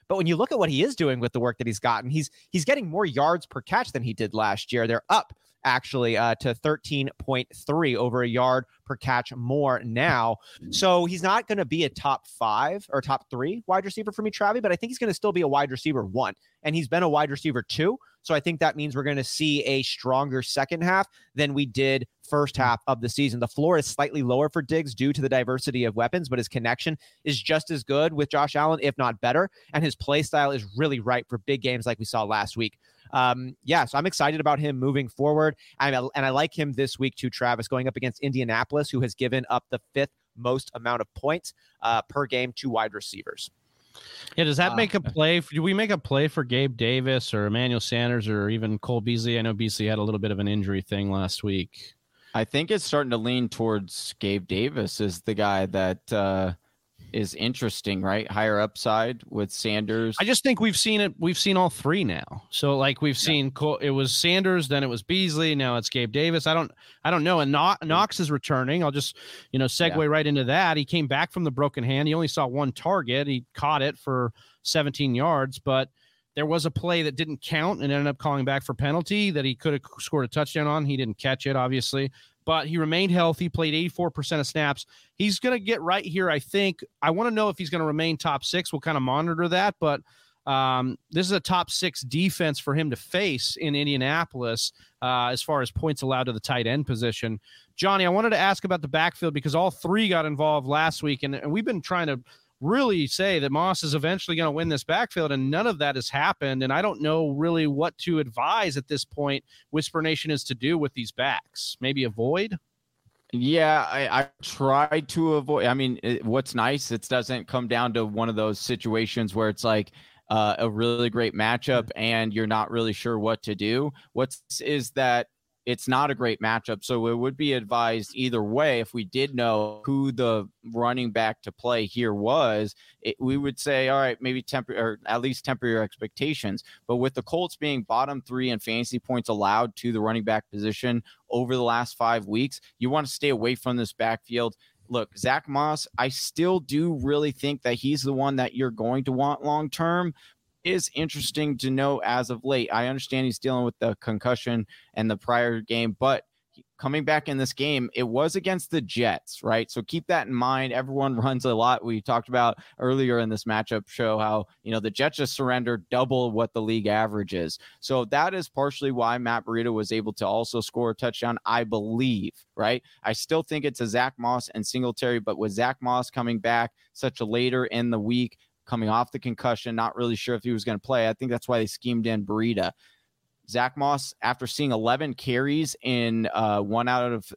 But when you look at what he is doing with the work that he's gotten, he's he's getting more yards per catch than he did last year. They're up actually uh, to 13.3 over a yard per catch more now. So he's not going to be a top five or top three wide receiver for me, Travi, but I think he's going to still be a wide receiver one. And he's been a wide receiver two. So I think that means we're going to see a stronger second half than we did first half of the season. The floor is slightly lower for Diggs due to the diversity of weapons, but his connection is just as good with Josh Allen, if not better. And his play style is really right for big games like we saw last week um, yeah, so I'm excited about him moving forward. I'm, and I like him this week too, Travis, going up against Indianapolis, who has given up the fifth most amount of points uh, per game to wide receivers. Yeah, does that make a play? Do we make a play for Gabe Davis or Emmanuel Sanders or even Cole Beasley? I know Beasley had a little bit of an injury thing last week. I think it's starting to lean towards Gabe Davis as the guy that uh, is interesting, right? Higher upside with Sanders. I just think we've seen it. We've seen all three now. So like we've seen it was Sanders, then it was Beasley, now it's Gabe Davis. I don't I don't know. And hmm. Knox is returning. I'll just you know segue yeah. right into that. He came back from the broken hand. He only saw one target. He caught it for 17 yards, but there was a play that didn't count and ended up calling back for penalty that he could have scored a touchdown on. He didn't catch it, obviously but he remained healthy, played 84% of snaps. He's going to get right here, I think. I want to know if he's going to remain top six. We'll kind of monitor that, but um, this is a top six defense for him to face in Indianapolis uh, as far as points allowed to the tight end position. Johnny, I wanted to ask about the backfield because all three got involved last week, and, and we've been trying to really say that Moss is eventually going to win this backfield, and none of that has happened. And I don't know really what to advise at this point. Whisper Nation is to do with these backs. Maybe avoid. Yeah, I, I tried to avoid. I mean, it, what's nice, it doesn't come down to one of those situations where it's like uh, a really great matchup and you're not really sure what to do. What's is that it's not a great matchup. So it would be advised either way. If we did know who the running back to play here was, it, we would say, all right, maybe temper or at least temper your expectations. But with the Colts being bottom three in fantasy points allowed to the running back position over the last five weeks, you want to stay away from this backfield look, Zach Moss, I still do really think that he's the one that you're going to want long term, is interesting to know as of late. I understand he's dealing with the concussion and the prior game, but coming back in this game, it was against the Jets, right? So keep that in mind. Everyone (laughs) runs a lot. We talked about earlier in this matchup show how, you know, the Jets just surrendered double what the league average is. So that is partially why Matt Breida was able to also score a touchdown, I believe, right? I still think it's a Zach Moss and Singletary, but with Zach Moss coming back such a later in the week, coming off the concussion, not really sure if he was going to play. I think that's why they schemed in Breida. Zach Moss, after seeing 11 carries in uh, one out of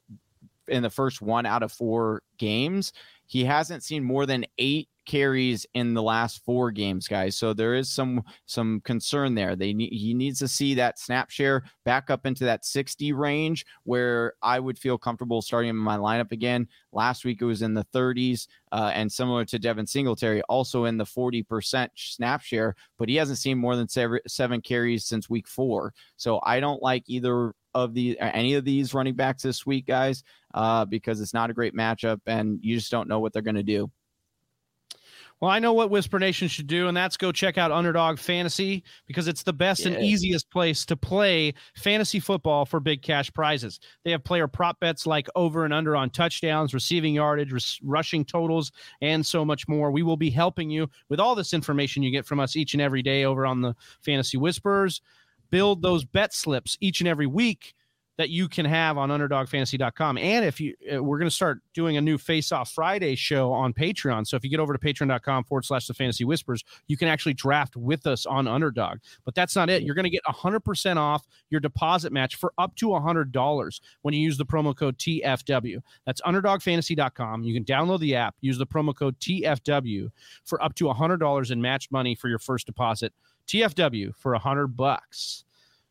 in the first one out of four games, he hasn't seen more than eight carries in the last four games, guys. So there is some some concern there. They need he needs to see that snap share back up into that 60 range where I would feel comfortable starting in my lineup again. Last week it was in the 30s, uh, and similar to Devin Singletary, also in the 40% snap share, but he hasn't seen more than seven, seven carries since week four. So I don't like either of the any of these running backs this week, guys, uh, because it's not a great matchup, and you just don't know what they're going to do. Well, I know what Whisper Nation should do, and that's go check out Underdog Fantasy because it's the best yeah. and easiest place to play fantasy football for big cash prizes. They have player prop bets like over and under on touchdowns, receiving yardage, rushing totals, and so much more. We will be helping you with all this information you get from us each and every day over on the Fantasy Whispers. Build those bet slips each and every week that you can have on underdogfantasy.com. And if you, uh, we're going to start doing a new Face Off Friday show on Patreon. So if you get over to patreon.com forward slash the fantasy whispers, you can actually draft with us on Underdog. But that's not it. You're going to get 100% off your deposit match for up to $100 when you use the promo code TFW. That's underdogfantasy.com. You can download the app, use the promo code TFW for up to $100 in matched money for your first deposit. TFW for 100 bucks.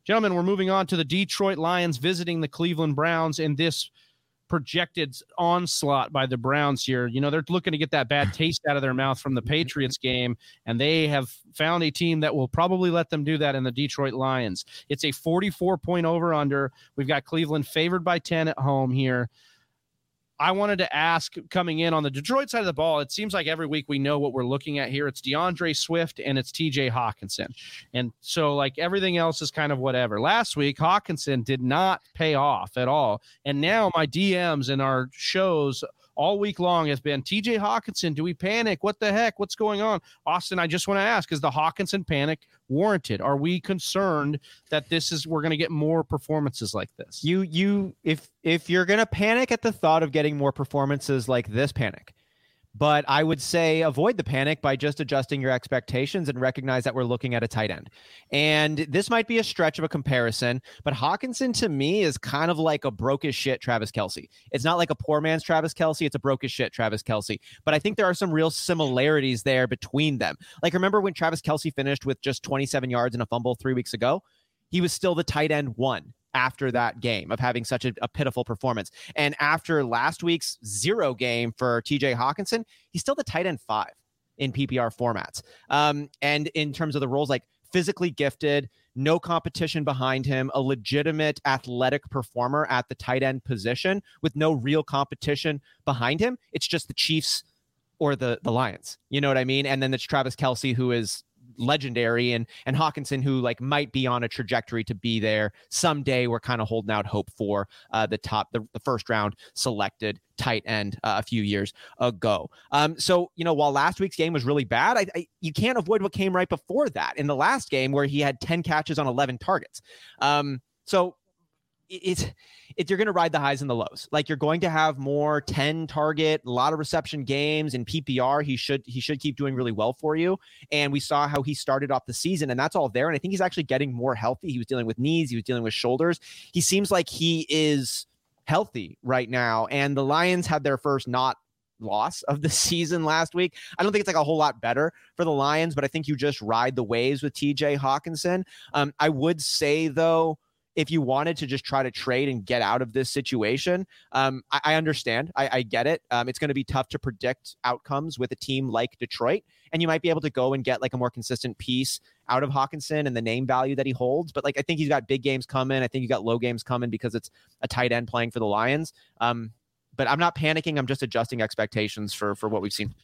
Gentlemen, we're moving on to the Detroit Lions visiting the Cleveland Browns in this projected onslaught by the Browns here. You know, they're looking to get that bad taste out of their mouth from the Patriots game, and they have found a team that will probably let them do that in the Detroit Lions. It's a 44 point over under. We've got Cleveland favored by 10 at home here. I wanted to ask coming in on the Detroit side of the ball, it seems like every week we know what we're looking at here. It's DeAndre Swift and it's TJ Hockenson. And so, like everything else is kind of whatever. Last week, Hockenson did not pay off at all. And now my DMs and our shows all week long has been TJ Hockenson. Do we panic? What the heck? What's going on? Austin, I just want to ask is the Hockenson panic warranted? Are we concerned that this is we're going to get more performances like this? You you if if you're going to panic at the thought of getting more performances like this panic. But I would say avoid the panic by just adjusting your expectations and recognize that we're looking at a tight end. And this might be a stretch of a comparison, but Hockenson to me is kind of like a broke as shit Travis Kelce. It's not like a poor man's Travis Kelce, it's a broke as shit Travis Kelce. But I think there are some real similarities there between them. Like, remember when Travis Kelce finished with just 27 yards and a fumble three weeks ago? He was still the tight end one after that game of having such a, a, pitiful performance. And after last week's zero game for TJ Hockenson, he's still the tight end five in PPR formats. Um, and in terms of the roles, like physically gifted, no competition behind him, a legitimate athletic performer at the tight end position with no real competition behind him. It's just the Chiefs or the the Lions. You know what I mean? And then it's Travis Kelce, who is legendary and and Hockenson who like might be on a trajectory to be there someday. We're kind of holding out hope for uh, the top the, the first round selected tight end uh, a few years ago. Um, so you know while last week's game was really bad, I, I, you can't avoid what came right before that in the last game where he had ten catches on eleven targets. Um, so it's it, you're going to ride the highs and the lows. Like you're going to have more 10 target, a lot of reception games in PPR. He should he should keep doing really well for you. And we saw how he started off the season, and that's all there. And I think he's actually getting more healthy. He was dealing with knees, he was dealing with shoulders. He seems like he is healthy right now. And the Lions had their first not loss of the (laughs) season last week. I don't think it's like a whole lot better for the Lions, but I think you just ride the waves with TJ Hockenson. Um, I would say though if you wanted to just try to trade and get out of this situation, um, I, I, understand. I, I, get it. Um, it's going to be tough to predict outcomes with a team like Detroit, and you might be able to go and get like a more consistent piece out of Hockenson and the name value that he holds. But like, I think he's got big games coming. I think you got low games coming because it's a tight end playing for the Lions. Um, but I'm not panicking. I'm just adjusting expectations for for what we've seen.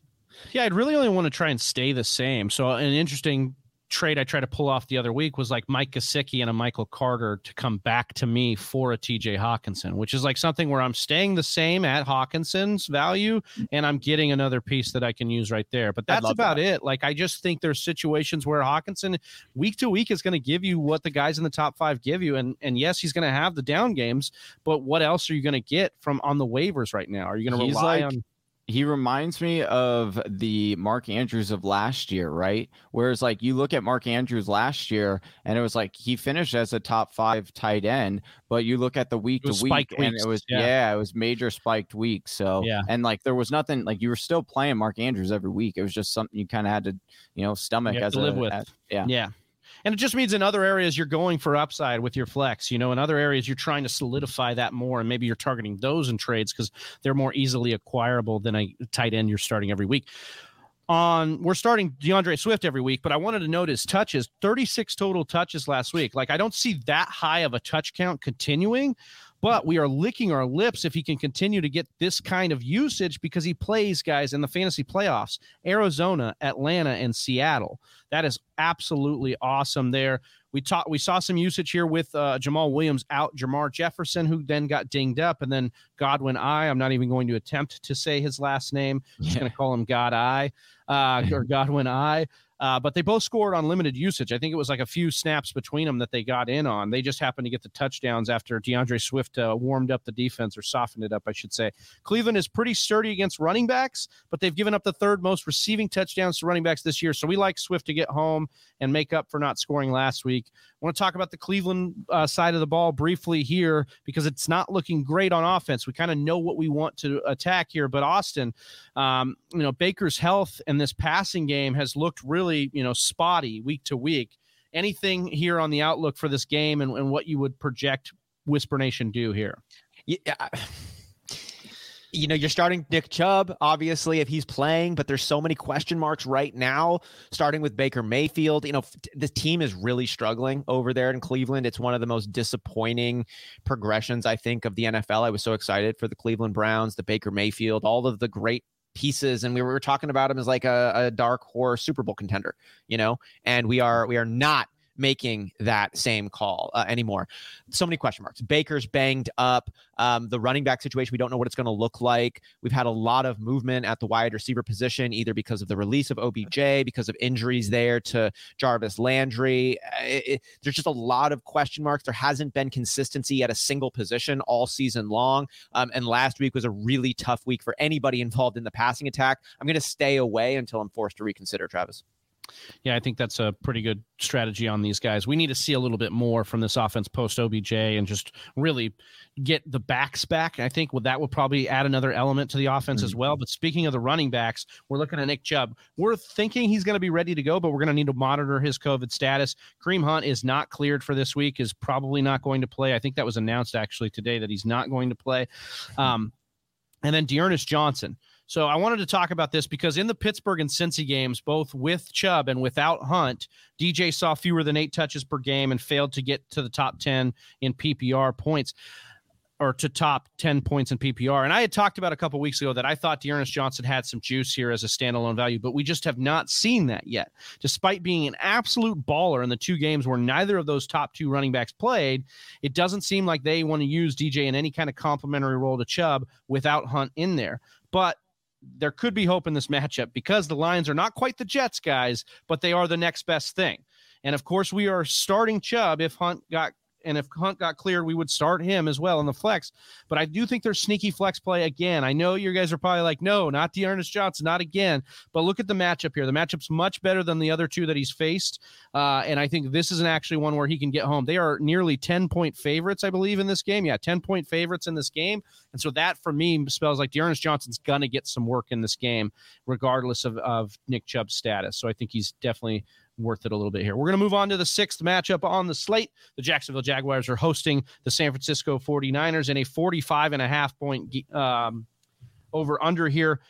Yeah, I'd really only want to try and stay the same. So an interesting trade I tried to pull off the other week was like Mike Gesicki and a Michael Carter to come back to me for a TJ Hockenson, which is like something where I'm staying the same at Hockenson's value and I'm getting another piece that I can use right there. But that's about that. it. Like I just think there's situations where Hockenson week to week is going to give you what the guys in the top five give you. And and yes, he's going to have the down games, but what else are you going to get from on the waivers right now? Are you going to rely like- on he reminds me of the Mark Andrews of last year, right? Whereas, like, you look at Mark Andrews last year, and it was like he finished as a top five tight end, but you look at the week to week, and it was yeah. yeah. it was major spiked weeks. So yeah, and like there was nothing like you were still playing Mark Andrews every week. It was just something you kind of had to, you know, stomach as a, live with. As, yeah, yeah. And it just means in other areas you're going for upside with your flex. You know, in other areas you're trying to solidify that more, and maybe you're targeting those in trades because they're more easily acquirable than a tight end you're starting every week. On we're starting DeAndre Swift every week, but I wanted to note his touches 36 total touches last week. Like, I don't see that high of a touch count continuing. But we are licking our lips if he can continue to get this kind of usage because he plays guys in the fantasy playoffs Arizona, Atlanta, and Seattle. That is absolutely awesome there. We taught we saw some usage here with uh, Jamaal Williams out, Jermar Jefferson, who then got dinged up, and then Godwin I. I'm not even going to attempt to say his last name. I'm just going to call him God I uh, or Godwin I. Uh, but they both scored on limited usage. I think it was like a few snaps between them that they got in on. They just happened to get the touchdowns after DeAndre Swift uh, warmed up the defense or softened it up, I should say. Cleveland is pretty sturdy against running backs, but they've given up the third most receiving touchdowns to running backs this year. So we like Swift to get home and make up for not scoring last week. I want to talk about the Cleveland uh, side of the ball briefly here because it's not looking great on offense. We kind of know what we want to attack here, but Austin, um, you know, Baker's health and this passing game has looked really, you know, spotty week to week. Anything here on the outlook for this game and, and what you would project Whisper Nation do here? Yeah (sighs) you know, you're starting Nick Chubb, obviously, if he's playing, but there's so many question marks right now, starting with Baker Mayfield. You know, this team is really struggling over there in Cleveland. It's one of the most disappointing progressions, I think, of the NFL. I was so excited for the Cleveland Browns, the Baker Mayfield, all of the great pieces and we were talking about him as like a, a dark horse super bowl contender you know? And we are we are not making that same call uh, anymore. So many question marks. Baker's banged up. Um, the running back situation, we don't know what it's going to look like. We've had a lot of movement at the wide receiver position, either because of the release of OBJ, because of injuries there to Jarvis Landry. Uh, it, it, there's just a lot of question marks. There hasn't been consistency at a single position all season long. Um, and last week was a really tough week for anybody (laughs) involved in the passing attack. I'm going to stay away until I'm forced to reconsider, Travis. Yeah, I think that's a pretty good strategy on these guys. We need to see a little bit more from this offense post OBJ and just really get the backs back. I think well, that will probably add another element to the offense mm-hmm. as well. But speaking of the running backs, we're looking at Nick Chubb. We're thinking he's going to be ready to go, but we're going to need to monitor his COVID status. Kareem Hunt is not cleared for this week, is probably not going to play. I think that was announced actually today that he's not going to play. Um, and then D'Ernest Johnson. So I wanted to talk about this because in the Pittsburgh and Cincy games, both with Chubb and without Hunt, DJ saw fewer than eight touches per game and failed to get to the top 10 in PPR points or to top 10 points in PPR. And I had talked about a couple weeks ago that I thought D'Ernest Johnson had some juice here as a standalone value, but we just have not seen that yet. Despite being an absolute baller in the two games where neither of those top two running backs played, it doesn't seem like they want to use DJ in any kind of complementary role to Chubb without Hunt in there. But there could be hope in this matchup because the Lions are not quite the Jets guys, but they are the next best thing. And of course, we are starting Chubb if Hunt got and if Hunt got cleared, we would start him as well in the flex. But I do think there's sneaky flex play again. I know you guys are probably like, no, not D'Ernest Johnson, not again. But look at the matchup here. The matchup's much better than the other two that he's faced. Uh, and I think this is an actually one where he can get home. They are nearly 10 point favorites, I believe, in this game. Yeah, 10 point favorites in this game. And so that for me spells like D'Ernest Johnson's going to get some work in this game, regardless of, of Nick Chubb's status. So I think he's definitely worth it a little bit here. We're going to move on to the sixth matchup on the slate. The Jacksonville Jaguars are hosting the San Francisco 49ers in a 45 and a half point um, over under here.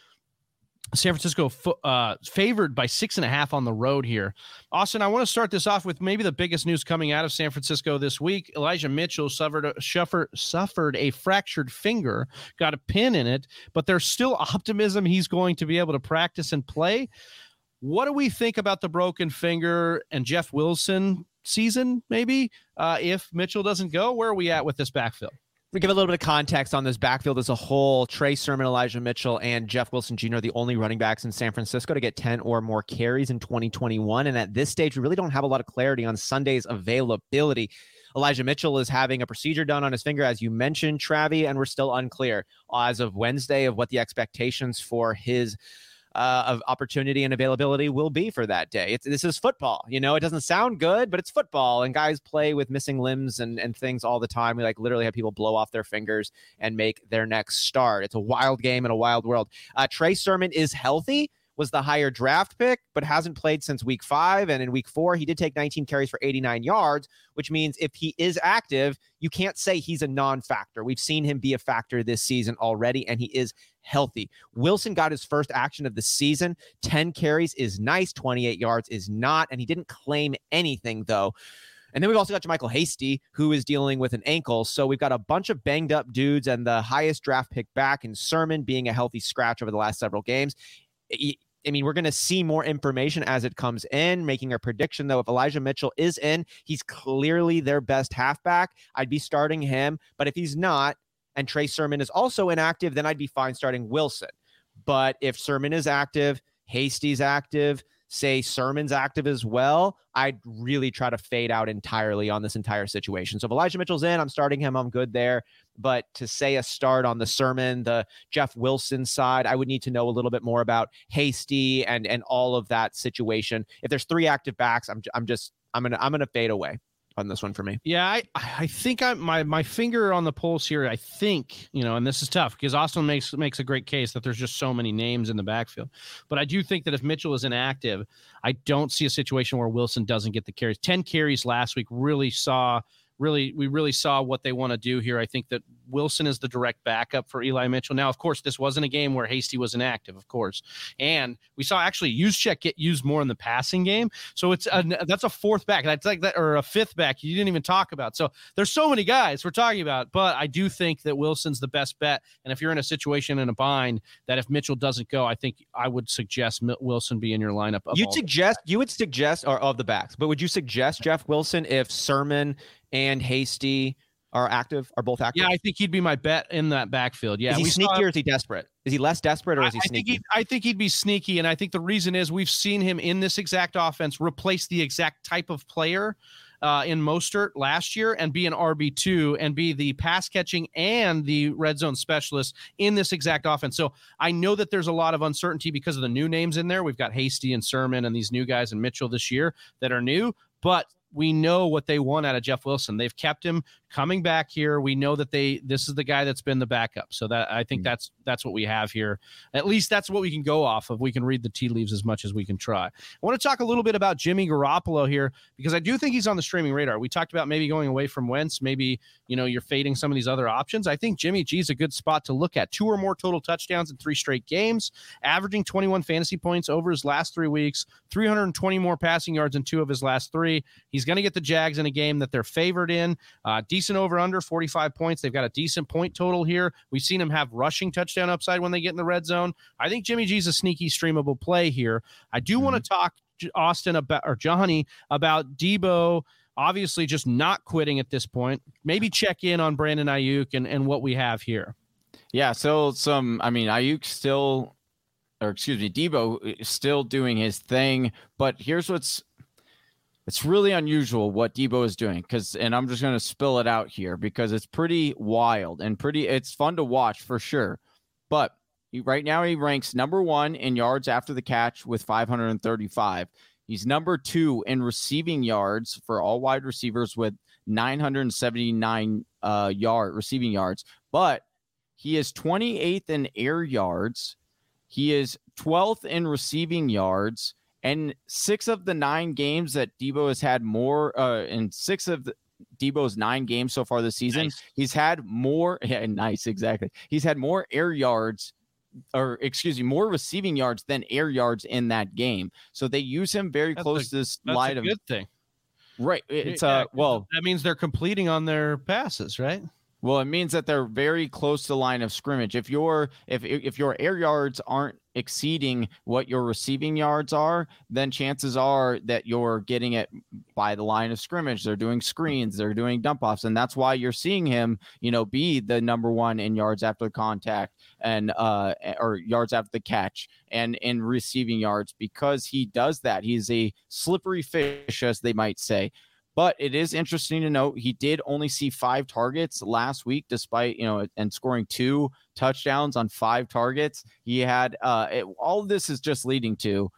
San Francisco uh, favored by six and a half on the road here. Austin, I want to start this off with maybe the biggest news coming out of San Francisco this week. Elijah Mitchell suffered a, suffered, suffered a fractured finger, got a pin in it, but there's still optimism he's going to be able to practice and play. What do we think about the broken finger and Jeff Wilson season, maybe? Uh, if Mitchell doesn't go, where are we at with this backfield? We give a little bit of context on this backfield as a whole. Trey Sermon, Elijah Mitchell, and Jeff Wilson Jr. are the only running backs in San Francisco to get 10 or more carries in 2021. And at this stage, we really don't have a lot of clarity on Sunday's availability. Elijah Mitchell is having a procedure done on his finger, as you mentioned, Travi, and we're still unclear as of Wednesday of what the expectations for his uh, of opportunity and availability will be for that day. It's, this is football. You know, it doesn't sound good, but it's football, and guys play with missing limbs and, and things all the time. We like literally have people blow off their fingers and make their next start. It's a wild game in a wild world. Uh, Trey Sermon is healthy was the higher draft pick, but hasn't played since week five. And in week four, he did take 19 carries for 89 yards, which means if he is active, you can't say he's a non factor. We've seen him be a factor this season already, and he is healthy. Wilson got his first action of the season. 10 carries is nice, 28 yards is not. And he didn't claim anything, though. And then we've also got Michael Hasty, who is dealing with an ankle. So we've got a bunch of banged up dudes and the highest draft pick back in Sermon being a healthy scratch over the last several games. I mean, we're going to see more information as it comes in. Making a prediction, though, if Elijah Mitchell is in, he's clearly their best halfback. I'd be starting him. But if he's not, and Trey Sermon is also inactive, then I'd be fine starting Wilson. But if Sermon is active, Hasty's active, say Sermon's active as well, I'd really try to fade out entirely on this entire situation. So if Elijah Mitchell's in, I'm starting him. I'm good there. But to say a start on the Sermon, the Jeff Wilson side, I would need to know a little bit more about Hasty and and all of that situation. If there's three active backs, I'm I'm just I'm gonna I'm gonna fade away on this one for me. Yeah, I I think I my my finger on the pulse here. I think you know, and this is tough because Austin makes makes a great case that there's just so many names in the backfield. But I do think that if Mitchell is inactive, I don't see a situation where Wilson doesn't get the carries. Ten carries last week really saw really we really saw what they want to do here. I think that Wilson is the direct backup for Eli Mitchell. Now, of course, this wasn't a game where Hasty was inactive, of course, and we saw actually Juszczyk get used more in the passing game. So it's a, that's a fourth back. That's like that or a fifth back you didn't even talk about. So there's so many guys we're talking about, but I do think that Wilson's the best bet. And if you're in a situation in a bind that if Mitchell doesn't go, I think I would suggest Wilson be in your lineup. You'd suggest you would suggest or of the backs, but would you suggest Jeff Wilson if Sermon and Hasty are active, are both active? Yeah, I think he'd be my bet in that backfield. Yeah, is he sneaky saw, or is he desperate? Is he less desperate or is he I sneaky? Think I think he'd be sneaky, and I think the reason is we've seen him in this exact offense replace the exact type of player uh, in Mostert last year and be an RB2 and be the pass catching and the red zone specialist in this exact offense. So I know that there's a lot of uncertainty because of the new names in there. We've got Hasty and Sermon and these new guys and Mitchell this year that are new, but we know what they want out of Jeff Wilson. They've kept him coming back here. We know that they this is the guy that's been the backup. So that I think mm-hmm. that's that's what we have here. At least that's what we can go off of. We can read the tea leaves as much as we can try. I want to talk a little bit about Jimmy Garoppolo here because I do think he's on the streaming radar. We talked about maybe going away from Wentz, maybe you know you're fading some of these other options. I think Jimmy G is a good spot to look at. Two or more total touchdowns in three straight games, averaging 21 fantasy points over his last three weeks, 320 more passing yards in two of his last three. He's going to get the Jags in a game that they're favored in. Uh, decent over under 45 points. They've got a decent point total here. We've seen them have rushing touchdown upside when they get in the red zone. I think Jimmy G's a sneaky streamable play here. I do mm-hmm. want to talk Austin about or Johnny about Deebo obviously just not quitting at this point. Maybe check in on Brandon Aiyuk and, and what we have here. Yeah, so some I mean Aiyuk still or excuse me, Deebo still doing his thing, but here's what's it's really unusual what Deebo is doing because, and I'm just going to spill it out here because it's pretty wild and pretty, it's fun to watch for sure. But he, right now, he ranks number one in yards after the catch with 535. He's number two in receiving yards for all wide receivers with 979 uh, yard receiving yards, but he is 28th in air yards. He is 12th in receiving yards And six of the nine games that Deebo has had more, uh, in six of the, Deebo's nine games so far this season, Nice. he's had more. (laughs) Yeah, nice, exactly. He's had more air yards, or excuse me, more receiving yards than air yards in that game. So they use him very That's close a- to this That's line of good thing. right. It's uh well, that means they're completing on their passes, right? Well, it means that they're very close to line of scrimmage. If your if if your air yards aren't exceeding what your receiving yards are, then chances are that you're getting it by the line of scrimmage. They're doing screens, they're doing dump offs, and that's why you're seeing him, you know, be the number one in yards after contact and uh or yards after the catch and in receiving yards because he does that. He's a slippery fish, as they might say. But it is interesting to note he did only see five targets last week, despite you know and scoring two touchdowns on five targets. He had uh, it, all this is just leading to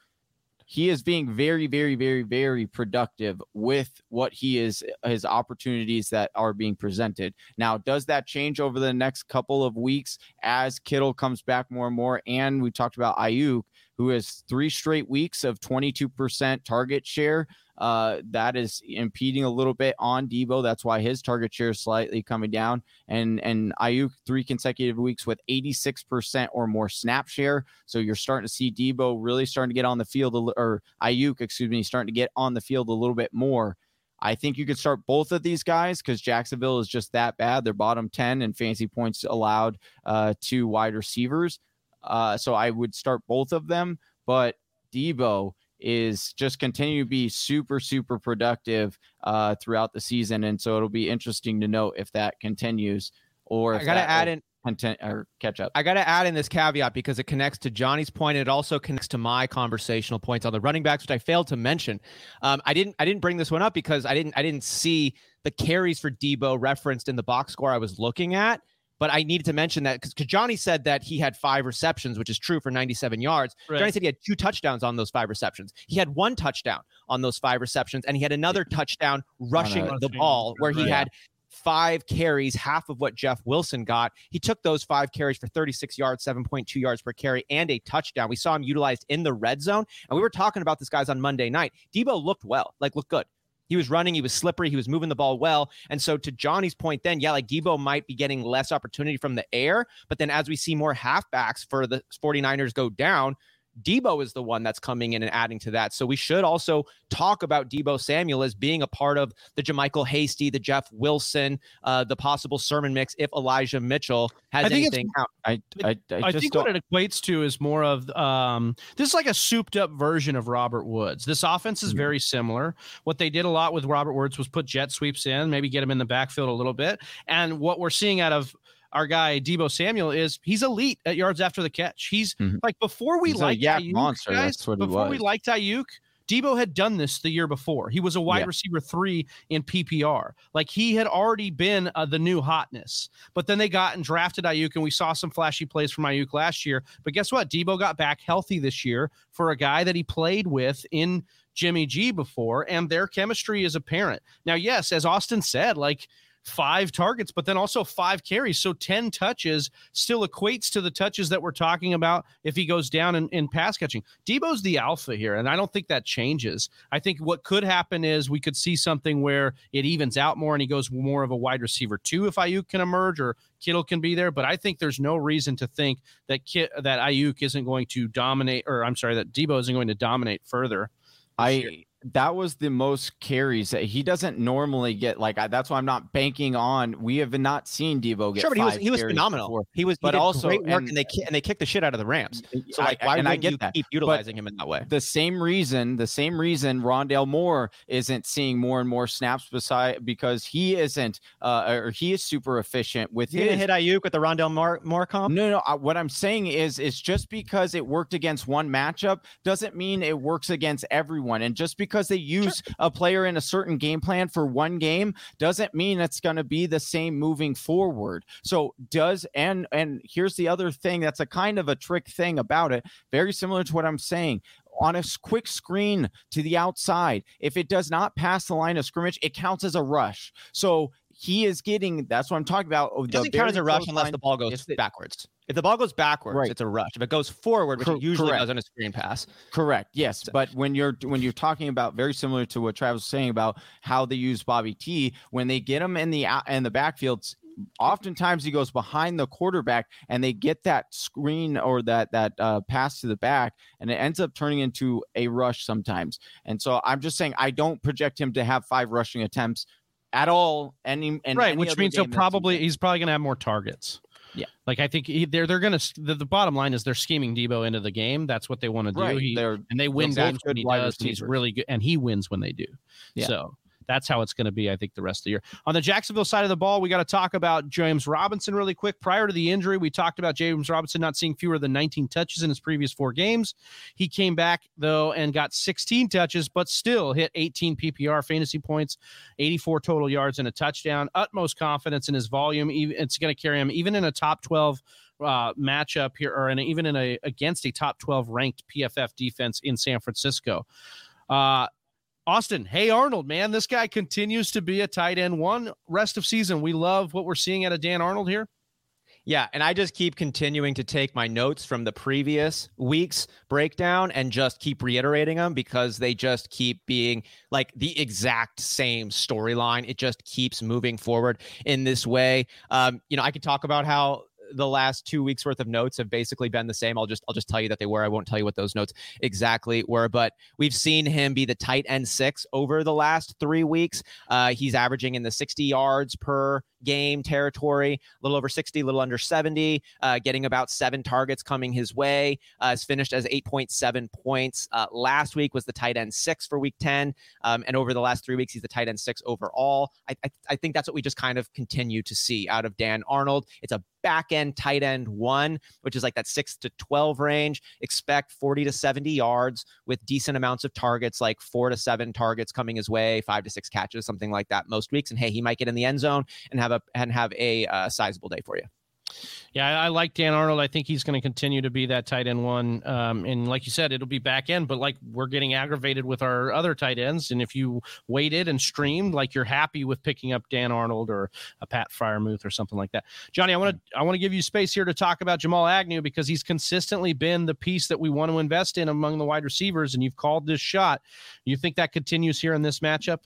he is being very, very, very, very productive with what he is his opportunities that are being presented. Now, does that change over the next couple of weeks as Kittle comes back more and more? And we talked about Aiyuk, who has three straight weeks of 22% target share. Uh, that is impeding a little bit on Deebo. That's why his target share is slightly coming down. And and Aiyuk three consecutive weeks with 86% or more snap share. So you're starting to see Deebo really starting to get on the field, or Aiyuk, excuse me, starting to get on the field a little bit more. I think you could start both of these guys because Jacksonville is just that bad. They're bottom 10 and fancy points allowed uh, to wide receivers. Uh, so I would start both of them. But Deebo is just continue to be super, super productive uh, throughout the season. And so it'll be interesting to know if that continues or if I gotta add in content or catch up. I got to add in this caveat because it connects to Johnny's point and it also connects to my conversational points on the running backs, which I failed to mention. Um, I didn't I didn't bring this one up because I didn't I didn't see the carries for Deebo referenced in the box score I was looking at. But I needed to mention that because Johnny said that he had five receptions, which is true for 97 yards. Right. Johnny said he had two touchdowns on those five receptions. He had one touchdown on those five receptions, and he had another touchdown rushing the ball where he Right. had five carries, half of what Jeff Wilson got. He took those five carries for 36 yards, 7.2 yards per carry, and a touchdown. We saw him utilized in the red zone. And we were talking about this guys on Monday night. Deebo looked well, like looked good. He was running, he was slippery, he was moving the ball well. And so to Johnny's point then, yeah, like Deebo might be getting less opportunity from the air, but then as we see more halfbacks for the 49ers go down, Deebo is the one that's coming in and adding to that. So we should also talk about Deebo Samuel as being a part of the JaMycal Hasty, the Jeff Wilson, uh, the possible Sermon mix if Elijah Mitchell has I think anything out. I, I, I, I just think don't- what it equates to is more of um, this is like a souped up version of Robert Woods. This offense is Mhm. very similar. What they did a lot with Robert Woods was put jet sweeps in, maybe get him in the backfield a little bit. And what we're seeing out of our guy Deebo Samuel is he's elite at yards after the catch. He's Mhm. like before we He's a liked Aiyuk, monster, guys, that's what he before we liked Aiyuk. Deebo had done this the year before. He was a wide Yeah. receiver three in PPR. Like he had already been uh, the new hotness. But then they got and drafted Aiyuk, and we saw some flashy plays from Aiyuk last year. But guess what? Deebo got back healthy this year for a guy that he played with in Jimmy G before, and their chemistry is apparent. Now, yes, as Austin said, like five targets, but then also five carries. So 10 touches still equates to the touches that we're talking about if he goes down in, in pass catching. Deebo's the alpha here, and I don't think that changes. I think what could happen is we could see something where it evens out more and he goes more of a wide receiver too if Aiyuk can emerge or Kittle can be there. But I think there's no reason to think that Kit, that Aiyuk isn't going to dominate, or I'm sorry, that Deebo isn't going to dominate further. I year. I that was the most carries that he doesn't normally get. Like I, that's why I'm not banking on. We have not seen Deebo get. Sure, but he was he was phenomenal. before. He was, he But also- great work, and- and, they and they kicked the shit out of the Rams. So like, I- why and I get you that. keep utilizing him in that way? the same reason, the same reason Rondale Moore isn't seeing more and more snaps beside because he isn't, uh, or he is super efficient with You his. didn't hit Aiyuk with the Rondale Moore, Moore comp? No, no. I, what I'm saying is, is just because it worked against one matchup doesn't mean it works against everyone. And just because they use a player in a certain game plan for one game doesn't mean it's going to be the same moving forward. So does and and here's the other thing that's a kind of a trick thing about it, very similar to what I'm saying. On a quick screen to the outside, if it does not pass the line of scrimmage, it counts as a rush. So he is getting. That's what I'm talking about. It doesn't count as a rush unless line. the ball goes yes, backwards. If the ball goes backwards, right. it's a rush. If it goes forward, which it usually correct. does on a screen pass. Correct. Yes, so. but when you're when you're talking about very similar to what Travis was saying about how they use Bobby T, when they get him in the in the backfields, oftentimes he goes behind the quarterback and they get that screen or that that uh, pass to the back and it ends up turning into a rush sometimes and so i'm just saying i don't project him to have five rushing attempts at all any right any which means he'll probably he's probably going to have more targets yeah, like I think he, they're they're gonna the, the, bottom line is they're scheming Deebo into the game. That's what they want to do. Right. He, and they win games when he does. he's really good, and he wins when they do. Yeah. So that's how it's going to be, I think, the rest of the year. On the Jacksonville side of the ball, we got to talk about James Robinson really quick. Prior to the injury, we talked about James Robinson not seeing fewer than 19 touches in his previous four games. He came back, though, and got 16 touches, but still hit 18 PPR fantasy points, 84 total yards, and a touchdown. Utmost confidence in his volume. It's going to carry him even in a top 12 uh, matchup here, or in a, even in a against a top 12 ranked PFF defense in San Francisco. Uh, Austin, hey Arnold, man, this guy continues to be a tight end one rest of season. We love what we're seeing out of Dan Arnold here. Yeah, and I just keep continuing to take my notes from the previous week's breakdown and just keep reiterating them because they just keep being like the exact same storyline. It just keeps moving forward in this way. Um, you know, I could talk about how the last two weeks worth of notes have basically been the same. I'll just I'll just tell you that they were. I won't tell you what those notes exactly were, but we've seen him be the tight end six over the last three weeks. Uh, he's averaging in the 60 yards per game territory, a little over 60, a little under 70, uh, getting about seven targets coming his way. Uh, has finished as 8.7 points. Uh, last week was the tight end six for week 10. Um, and over the last three weeks, he's the tight end six overall. I, I, I think that's what we just kind of continue to see out of Dan Arnold. It's a back end tight end one, which is like that six to 12 range. Expect 40 to 70 yards with decent amounts of targets, like four to seven targets coming his way, five to six catches, something like that most weeks. And hey, he might get in the end zone and have a and have a uh, sizable day for you. Yeah, I like Dan Arnold. I think he's going to continue to be that tight end one. Um, and like you said, it'll be back end, but like we're getting aggravated with our other tight ends. And if you waited and streamed, like you're happy with picking up Dan Arnold or a Pat Freiermuth or something like that. Johnny, I want to I want to give you space here to talk about Jamal Agnew because he's consistently been the piece that we want to invest in among the wide receivers, and you've called this shot. You think that continues here in this matchup?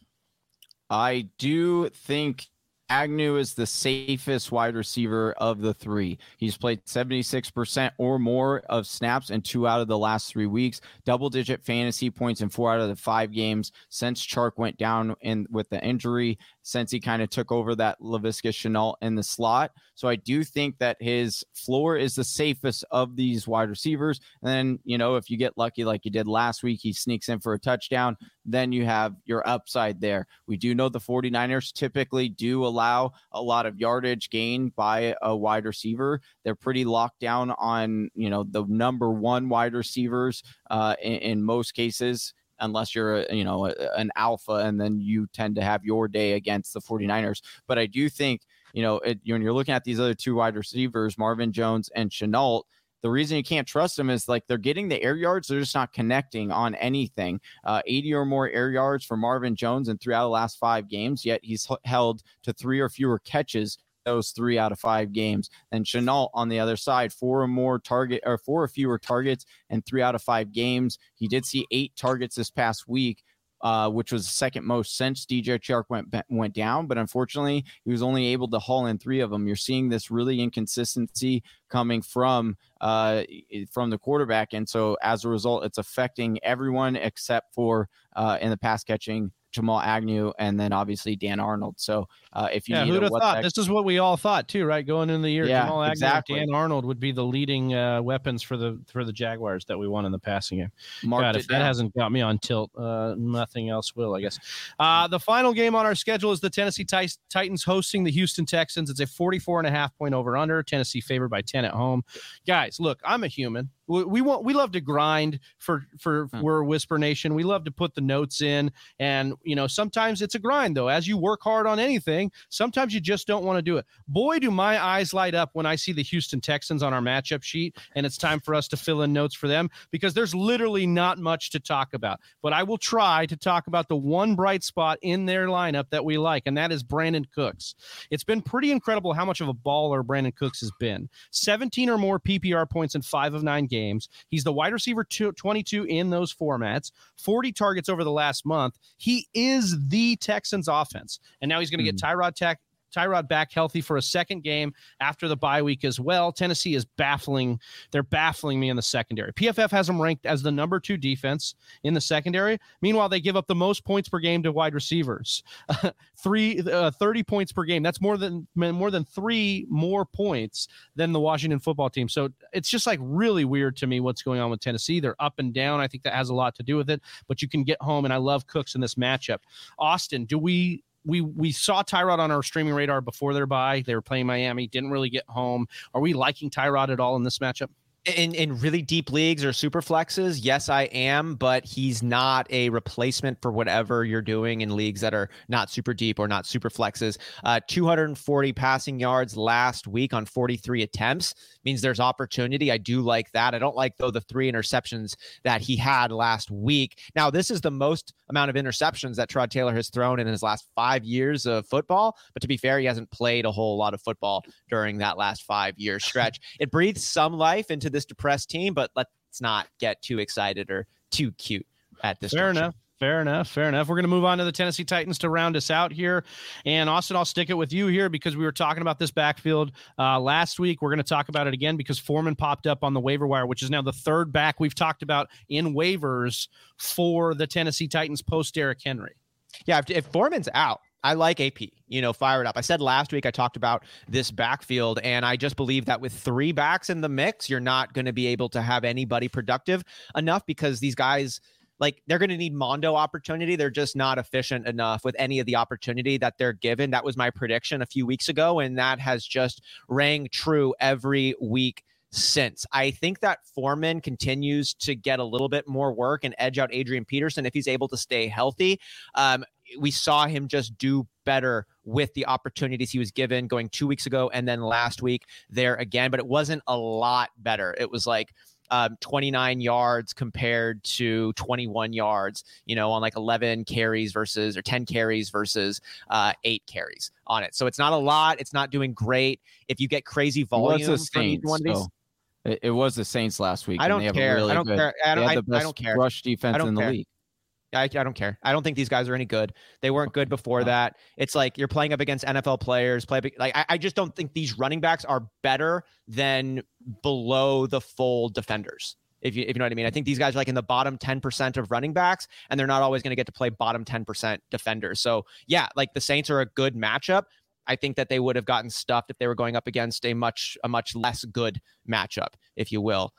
I do think Agnew is the safest wide receiver of the three. He's played 76% or more of snaps in two out of the last three weeks, double digit fantasy points in four out of the five games since Chark went down in with the injury since he kind of took over that Laviska Shenault in the slot. So I do think that his floor is the safest of these wide receivers. And then, you know, if you get lucky like you did last week, he sneaks in for a touchdown, then you have your upside there. We do know the 49ers typically do allow a lot of yardage gain by a wide receiver. They're pretty locked down on, you know, the number one wide receivers uh, in, in most cases unless you're you know an alpha and then you tend to have your day against the 49ers but i do think you know it, when you're looking at these other two wide receivers marvin jones and Shenault, the reason you can't trust them is like they're getting the air yards, they're just not connecting on anything. Uh, 80 or more air yards for Marvin Jones in three out of the last five games, yet he's held to three or fewer catches those three out of five games. And Shenault on the other side, four or more target or four or fewer targets and three out of five games. He did see eight targets this past week. Uh, which was second most since DJ Chark went went down. But unfortunately, he was only able to haul in three of them. You're seeing this really inconsistency coming from uh, from the quarterback, and so as a result, it's affecting everyone except for uh, in the pass catching Jamal Agnew, and then obviously Dan Arnold. So uh, if you yeah, who'd have thought this is what we all thought too, right? Going in the year, yeah, Jamal Agnew, exactly. Dan Arnold would be the leading uh, weapons for the for the Jaguars that we won in the passing game. God, if that hasn't got me on tilt, uh, nothing else will, I guess. Uh, the final game on our schedule is the Tennessee Titans hosting the Houston Texans. It's a 44 and a half point over under. Tennessee favored by 10 at home. Guys, look, I'm a human. We, we want we love to grind for for Huh. we're Whisper Nation. We love to put the notes in, and you know sometimes it's a grind though. As you work hard on anything, sometimes you just don't want to do it. Boy, do my eyes light up when I see the Houston Texans on our matchup sheet, and it's time for us to fill in notes for them because there's literally not much to talk about. But I will try to talk about the one bright spot in their lineup that we like, and that is Brandin Cooks. It's been pretty incredible how much of a baller Brandin Cooks has been. 17 or more PPR points in five of nine games. He's the wide receiver two- 22 in those formats, 40 targets over the last month. He is the Texans offense. And now he's going to get hmm. Tyrod Tech. Tyrod back healthy for a second game after the bye week as well. Tennessee is baffling. They're baffling me in the secondary. PFF has them ranked as the number two defense in the secondary. Meanwhile, they give up the most points per game to wide receivers. (laughs) Three, uh, 30 points per game. That's more than more than three more points than the Washington football team. So it's just like really weird to me what's going on with Tennessee. They're up and down. I think that has a lot to do with it. But you can get home, and I love Cooks in this matchup. Austin, do we? We we saw Tyrod on our streaming radar before their bye. They were playing Miami, didn't really get home. Are we liking Tyrod at all in this matchup? In in really deep leagues or super flexes yes i am but he's not a replacement for whatever you're doing in leagues that are not super deep or not super flexes. Uh 240 passing yards last week on 43 attempts means there's opportunity. I do like that. I don't like though the three interceptions that he had last week. Now this is the most amount of interceptions that Tyrod Taylor has thrown in his last five years of football but to be fair he hasn't played a whole lot of football during that last five year stretch. It breathes some life into this depressed team, but let's not get too excited or too cute at this. Fair enough. Fair enough. Fair enough. We're going to move on to the Tennessee Titans to round us out here. And Austin, I'll stick it with you here because we were talking about this backfield uh, last week. We're going to talk about it again because Foreman popped up on the waiver wire, which is now the third back we've talked about in waivers for the Tennessee Titans post Derrick Henry. Yeah, if, if Foreman's out, I like AP, you know, fire it up. I said last week I talked about this backfield, and I just believe that with three backs in the mix, you're not going to be able to have anybody productive enough because these guys, like, they're going to need Mondo opportunity. They're just not efficient enough with any of the opportunity that they're given. That was my prediction a few weeks ago, and that has just rang true every week since. I think that Foreman continues to get a little bit more work and edge out Adrian Peterson if he's able to stay healthy. Um, we saw him just do better with the opportunities he was given going two weeks ago and then last week there again, but it wasn't a lot better. It was like um, 29 yards compared to 21 yards, you know, on like 11 carries versus or 10 carries versus uh, eight carries on it. So it's not a lot. It's not doing great. If you get crazy volume Saints. one of these, so It, it was the Saints last week. I don't they have a care. really I don't good- care. I don't, I, the I don't care. rush defense in the care. league. I, I don't care. I don't think these guys are any good. They weren't good before that. It's like you're playing up against NFL players. Play like I, I just don't think these running backs are better than below the full defenders. If you if you know what I mean, I think these guys are like in the bottom ten percent of running backs, and they're not always going to get to play bottom ten percent defenders. So yeah, like the Saints are a good matchup. I think that they would have gotten stuffed if they were going up against a much a much less good matchup, if you will,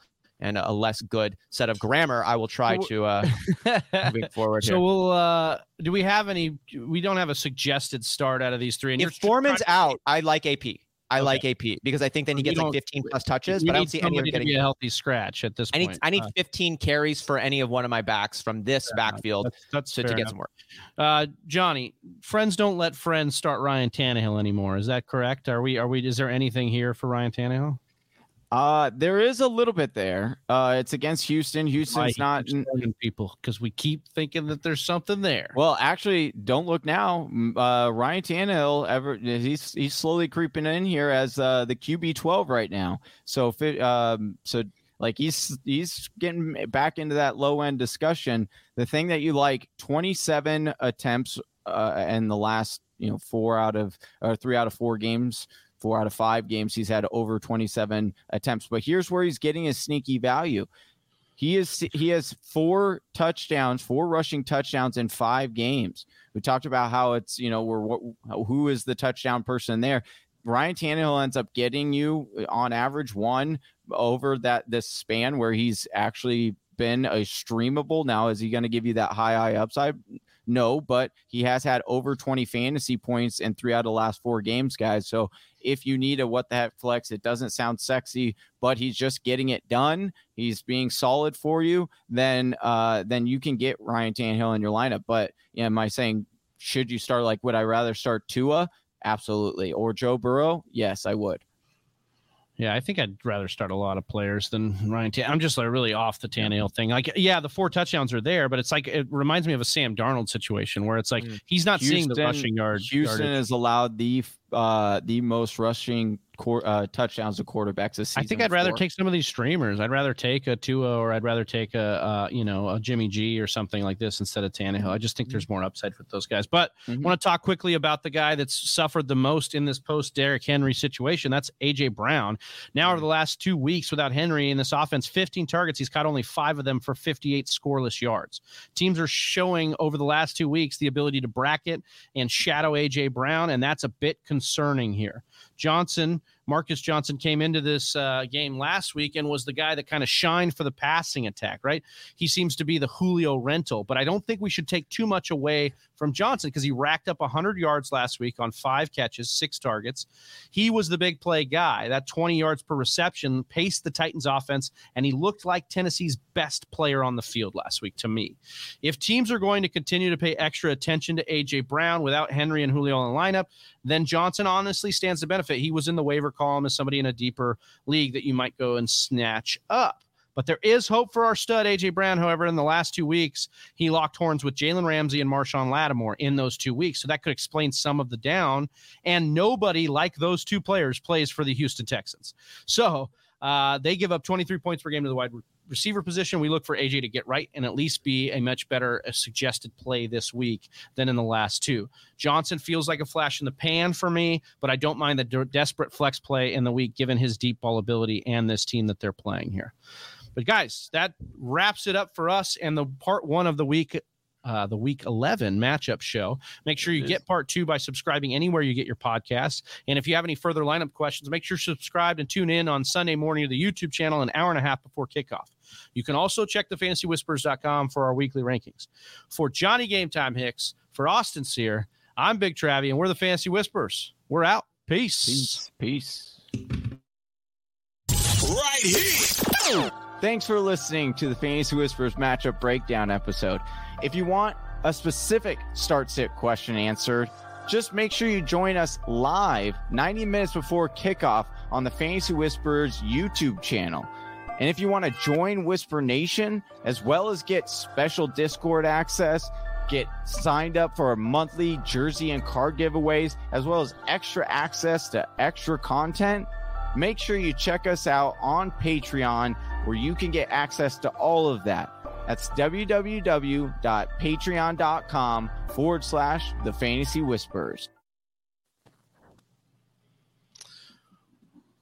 and a less good set of grammar. I will try So- to uh (laughs) moving forward here. So we'll uh do we have any we don't have a suggested start out of these three and if Foreman's out, I like AP. I Okay. like AP because I think then he gets like 15 plus touches, but I don't see any of getting. be a healthy scratch at this I need point. I need Uh, 15 carries for any of one of my backs from this enough. backfield that's, that's to, to get enough. some work. Uh, Johnny, friends don't let friends start Ryan Tannehill anymore. Is that correct? Are we? Are we? Is there anything here for Ryan Tannehill? Uh, there is a little bit there. Uh, it's against Houston. Houston's not. starting people because we keep thinking that there's something there. Well, actually, don't look now. Uh, Ryan Tannehill, ever he's he's slowly creeping in here as uh, the QB twelve right now. So, um, so like he's he's getting back into that low end discussion. The thing that you like, twenty seven attempts uh, in the last you know four out of or three out of four games. Four out of five games, he's had over 27 attempts. But here's where he's getting his sneaky value. He is he has four touchdowns, four rushing touchdowns in five games. We talked about how it's you know we're what who is the touchdown person there. Ryan Tannehill ends up getting you uh, on average one over that this span where he's actually been a streamable. Now is he going to give you that high high upside? No, but he has had over 20 fantasy points in three out of the last four games, guys. So if you need a what the heck flex, it doesn't sound sexy, but he's just getting it done. He's being solid for you. Then, uh, then you can get Ryan Tannehill in your lineup. But yeah, am I saying should you start like would I rather start Tua? Absolutely. Or Joe Burrow? Yes, I would. Yeah, I think I'd rather start a lot of players than (laughs) Ryan. T- I'm just like really off the Tannehill thing. Like, yeah, the four touchdowns are there, but it's like it reminds me of a Sam Darnold situation where it's like mm. he's not Houston, seeing the rushing yards. Houston yardage. has allowed the uh, the most rushing uh, touchdowns to quarterbacks this season. I think I'd rather take some of these streamers. I'd rather take a Tua or I'd rather take a uh, you know a Jimmy G or something like this instead of Tannehill. I just think there's more upside with those guys. But mm-hmm. I want to talk quickly about the guy that's suffered the most in this post Derrick Henry situation. That's AJ Brown. Now over the last two weeks without Henry in this offense, 15 targets. He's caught only five of them for 58 scoreless yards. Teams are showing over the last two weeks the ability to bracket and shadow AJ Brown, and that's a bit concerning here. Johnson Marcus Johnson came into this uh, game last week and was the guy that kind of shined for the passing attack, right? He seems to be the Julio rental, but I don't think we should take too much away from Johnson because he racked up 100 yards last week on five catches, six targets. He was the big play guy. That 20 yards per reception paced the Titans offense, and he looked like Tennessee's best player on the field last week to me. If teams are going to continue to pay extra attention to A.J. Brown without Henry and Julio in the lineup, then Johnson honestly stands to benefit. He was in the waiver column as somebody in a deeper league that you might go and snatch up. But there is hope for our stud, AJ Brown. However, in the last two weeks, he locked horns with Jalen Ramsey and Marshon Lattimore in those two weeks. So that could explain some of the down. And nobody like those two players plays for the Houston Texans. So uh, they give up 23 points per game to the wide receiver position. We look for AJ to get right and at least be a much better uh, suggested play this week than in the last two. Johnson feels like a flash in the pan for me, but I don't mind the de- desperate flex play in the week given his deep ball ability and this team that they're playing here. But guys, that wraps it up for us and the part one of the week uh, the week 11 matchup show. Make sure you get part two by subscribing anywhere you get your podcast. And if you have any further lineup questions, make sure you're subscribed and tune in on Sunday morning to the YouTube channel an hour and a half before kickoff. You can also check the fantasywhispers.com for our weekly rankings. For Johnny Game Time Hicks, for Austin Sear, I'm Big Travie, and we're the Fantasy Whispers. We're out. Peace. Peace. Peace. Right here. Thanks for listening to the Fantasy Whispers matchup breakdown episode. If you want a specific start sit question answered, just make sure you join us live 90 minutes before kickoff on the Fantasy Whispers YouTube channel. And if you want to join Whisper Nation, as well as get special Discord access, get signed up for our monthly jersey and card giveaways, as well as extra access to extra content, make sure you check us out on Patreon where you can get access to all of that. That's www.patreon.com forward slash the fantasy whispers.